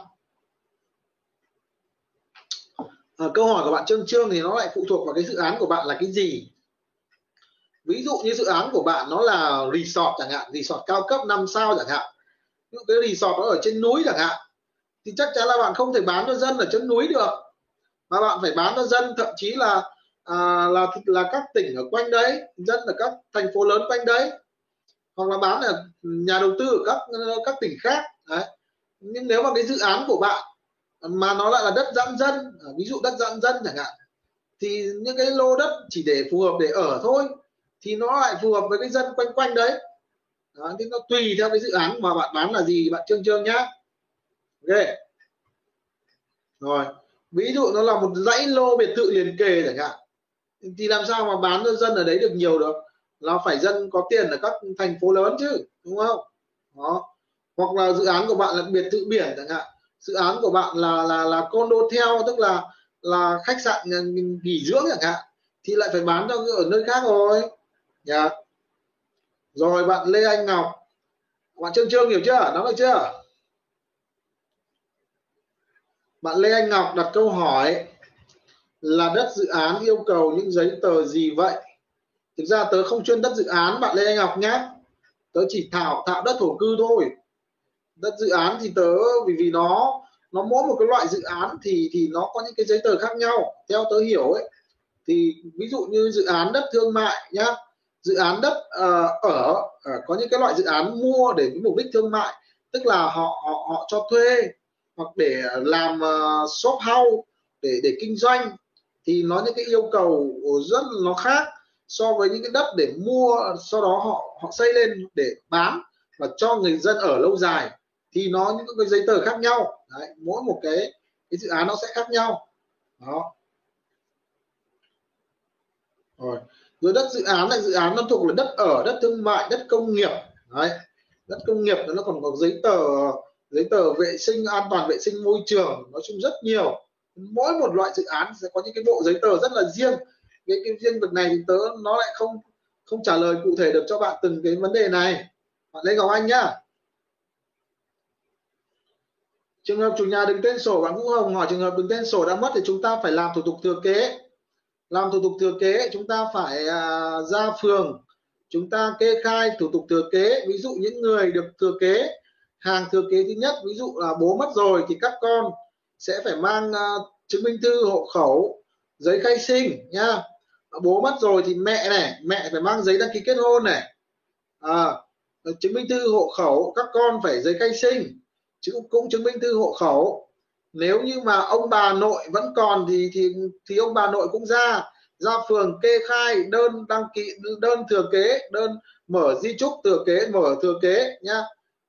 À, câu hỏi của bạn trương trương thì nó lại phụ thuộc vào cái dự án của bạn là cái gì? Ví dụ như dự án của bạn nó là resort chẳng hạn resort cao cấp 5 sao chẳng hạn. Ví dụ cái resort nó ở trên núi chẳng hạn thì chắc chắn là bạn không thể bán cho dân ở trên núi được. Mà bạn phải bán cho dân thậm chí là à, là là các tỉnh ở quanh đấy dân ở các thành phố lớn quanh đấy hoặc là bán ở nhà đầu tư ở các các tỉnh khác đấy. nhưng nếu mà cái dự án của bạn mà nó lại là đất giãn dân à, ví dụ đất giãn dân chẳng hạn thì những cái lô đất chỉ để phù hợp để ở thôi thì nó lại phù hợp với cái dân quanh quanh đấy. Đó, thì nó tùy theo cái dự án mà bạn bán là gì bạn trương trương nhá. Ok. Rồi ví dụ nó là một dãy lô biệt thự liền kề chẳng hạn thì làm sao mà bán cho dân ở đấy được nhiều được? Là phải dân có tiền ở các thành phố lớn chứ, đúng không? Đó. Hoặc là dự án của bạn là biệt thự biển chẳng hạn. Dự án của bạn là là là condo theo, tức là là khách sạn nghỉ dưỡng chẳng hạn, thì lại phải bán cho ở nơi khác rồi. Nhá yeah. rồi bạn Lê Anh Ngọc, bạn Trương Trương hiểu chưa? Nắm được chưa? Bạn Lê Anh Ngọc đặt câu hỏi là đất dự án yêu cầu những giấy tờ gì vậy? Thực ra tớ không chuyên đất dự án bạn Lê Anh Ngọc nhé. Tớ chỉ thảo tạo đất thổ cư thôi. Đất dự án thì tớ vì vì nó nó mỗi một cái loại dự án thì thì nó có những cái giấy tờ khác nhau theo tớ hiểu ấy. Thì ví dụ như dự án đất thương mại nhá. Dự án đất uh, ở uh, có những cái loại dự án mua để với mục đích thương mại tức là họ họ họ cho thuê hoặc để làm uh, shop house để để kinh doanh thì nó những cái yêu cầu rất nó khác so với những cái đất để mua sau đó họ họ xây lên để bán và cho người dân ở lâu dài thì nó những cái giấy tờ khác nhau. Đấy, mỗi một cái cái dự án nó sẽ khác nhau. Đó. Rồi rồi đất dự án là dự án nó thuộc là đất ở đất thương mại đất công nghiệp. Đấy. đất công nghiệp nó còn có giấy tờ giấy tờ vệ sinh an toàn vệ sinh môi trường nói chung rất nhiều. Mỗi một loại dự án sẽ có những cái bộ giấy tờ rất là riêng cái, cái riêng việc này thì tớ nó lại không không trả lời cụ thể được cho bạn từng cái vấn đề này. Bạn Lê Ngọc Anh nhá. Trường hợp chủ nhà đứng tên sổ bạn Vũ Hồng hỏi trường hợp đứng tên sổ đã mất thì chúng ta phải làm thủ tục thừa kế. Làm thủ tục thừa kế chúng ta phải à, ra phường. Chúng ta kê khai thủ tục thừa kế ví dụ những người được thừa kế hàng thừa kế thứ nhất ví dụ là bố mất rồi thì các con sẽ phải mang uh, chứng minh thư hộ khẩu giấy khai sinh nha bố mất rồi thì mẹ này mẹ phải mang giấy đăng ký kết hôn này. À, chứng minh thư hộ khẩu các con phải giấy khai sinh. Chứ cũng chứng minh thư hộ khẩu. Nếu như mà ông bà nội vẫn còn thì thì thì ông bà nội cũng ra ra phường kê khai đơn đăng ký đơn thừa kế đơn mở di trúc thừa kế mở thừa kế nhá.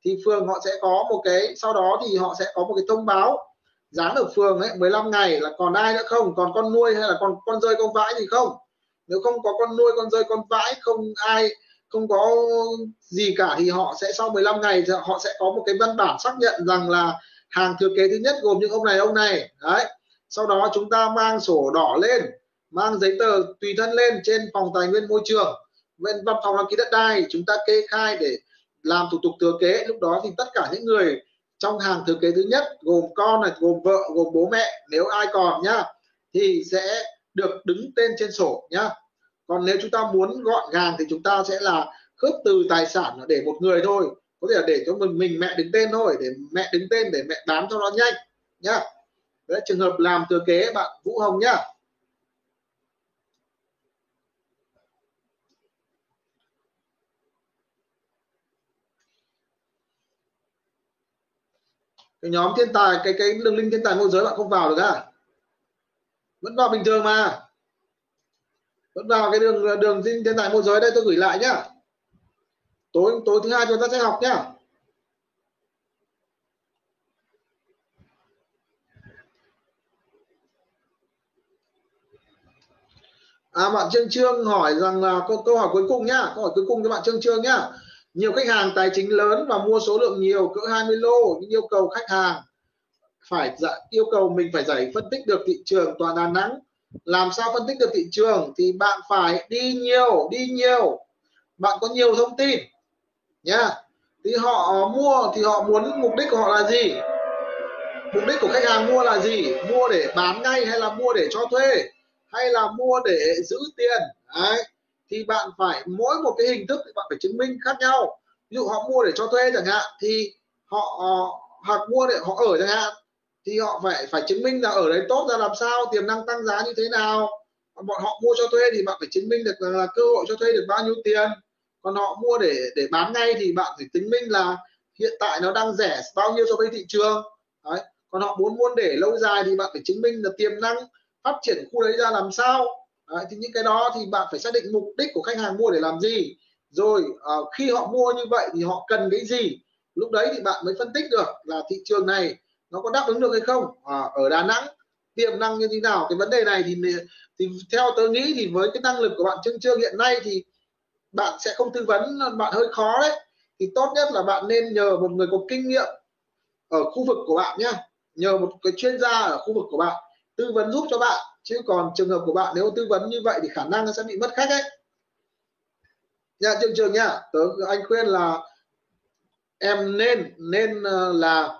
Thì phường họ sẽ có một cái sau đó thì họ sẽ có một cái thông báo. Dán ở phường ấy 15 ngày là còn ai nữa không? Còn con nuôi hay là còn con rơi con vãi gì không? Nếu không có con nuôi, con rơi, con vãi, không ai, không có gì cả thì họ sẽ sau 15 ngày họ sẽ có một cái văn bản xác nhận rằng là hàng thừa kế thứ nhất gồm những ông này ông này. Đấy. Sau đó chúng ta mang sổ đỏ lên, mang giấy tờ tùy thân lên trên phòng tài nguyên môi trường bên văn phòng đăng ký đất đai, chúng ta kê khai để làm thủ tục thừa kế. Lúc đó thì tất cả những người trong hàng thừa kế thứ nhất, gồm con này, gồm vợ, gồm bố mẹ, nếu ai còn nhá, thì sẽ được đứng tên trên sổ nhá. Còn nếu chúng ta muốn gọn gàng thì chúng ta sẽ là khớp từ tài sản để một người thôi. Có thể là để cho mình mình mẹ đứng tên thôi, để mẹ đứng tên, để mẹ bám cho nó nhanh nhá. Đấy, trường hợp làm thừa kế, bạn Vũ Hồng nhá. Cái nhóm thiên tài, cái cái đường link thiên tài môi giới bạn không vào được à? Vẫn vào bình thường mà. Vẫn vào cái đường đường dinh thiên tài môi giới đây tôi gửi lại nhá. Tối tối thứ hai chúng ta sẽ học nhá. À bạn Trương Trương hỏi rằng là câu, câu hỏi cuối cùng nhá, câu hỏi cuối cùng cho bạn Trương Trương nhá. Nhiều khách hàng tài chính lớn và mua số lượng nhiều cỡ 20 lô nhưng yêu cầu khách hàng phải yêu cầu mình phải giải phân tích được thị trường toàn Đà Nẵng. Làm sao phân tích được thị trường thì bạn phải đi nhiều đi nhiều. Bạn có nhiều thông tin, nhá. Thì họ mua, thì họ muốn mục đích của họ là gì? Mục đích của khách hàng mua là gì? Mua để bán ngay hay là mua để cho thuê? Hay là mua để giữ tiền? Đấy. Thì bạn phải, mỗi một cái hình thức thì bạn phải chứng minh khác nhau. Ví dụ họ mua để cho thuê chẳng hạn, thì họ ờ, hoặc mua để họ ở chẳng hạn thì họ phải phải chứng minh là ở đấy tốt ra làm sao tiềm năng tăng giá như thế nào. Bọn họ mua cho thuê thì bạn phải chứng minh được là, là cơ hội cho thuê được bao nhiêu tiền. Còn họ mua để để bán ngay thì bạn phải chứng minh là hiện tại nó đang rẻ bao nhiêu so với thị trường. Đấy. còn họ muốn muốn để lâu dài thì bạn phải chứng minh là tiềm năng phát triển khu đấy ra làm sao. Đấy, thì những cái đó thì bạn phải xác định mục đích của khách hàng mua để làm gì. Rồi uh, khi họ mua như vậy thì họ cần cái gì? Lúc đấy thì bạn mới phân tích được là thị trường này nó có đáp ứng được hay không? À, ở Đà Nẵng tiềm năng như thế nào? Cái vấn đề này thì thì theo tôi nghĩ thì với cái năng lực của bạn Trương Trương hiện nay thì bạn sẽ không tư vấn bạn hơi khó đấy. Thì tốt nhất là bạn nên nhờ một người có kinh nghiệm ở khu vực của bạn nhé nhờ một cái chuyên gia ở khu vực của bạn tư vấn giúp cho bạn. Chứ còn trường hợp của bạn nếu tư vấn như vậy thì khả năng nó sẽ bị mất khách đấy. Nha trường trường nha tớ anh khuyên là em nên nên ờ, là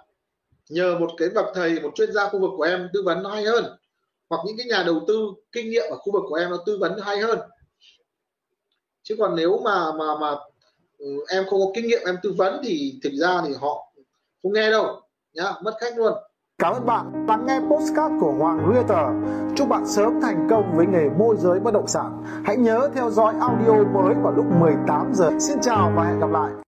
nhờ một cái bậc thầy, một chuyên gia khu vực của em tư vấn nó hay hơn hoặc những cái nhà đầu tư kinh nghiệm ở khu vực của em nó tư vấn hay hơn chứ còn nếu mà mà mà ừ, em không có kinh nghiệm em tư vấn thì thực ra thì họ không nghe đâu nhá, mất khách luôn Cảm ơn bạn lắng nghe postcard của Hoàng Realtor. Chúc bạn sớm thành công với nghề môi giới bất động sản. Hãy nhớ theo dõi audio mới vào lúc 18 giờ. Xin chào và hẹn gặp lại.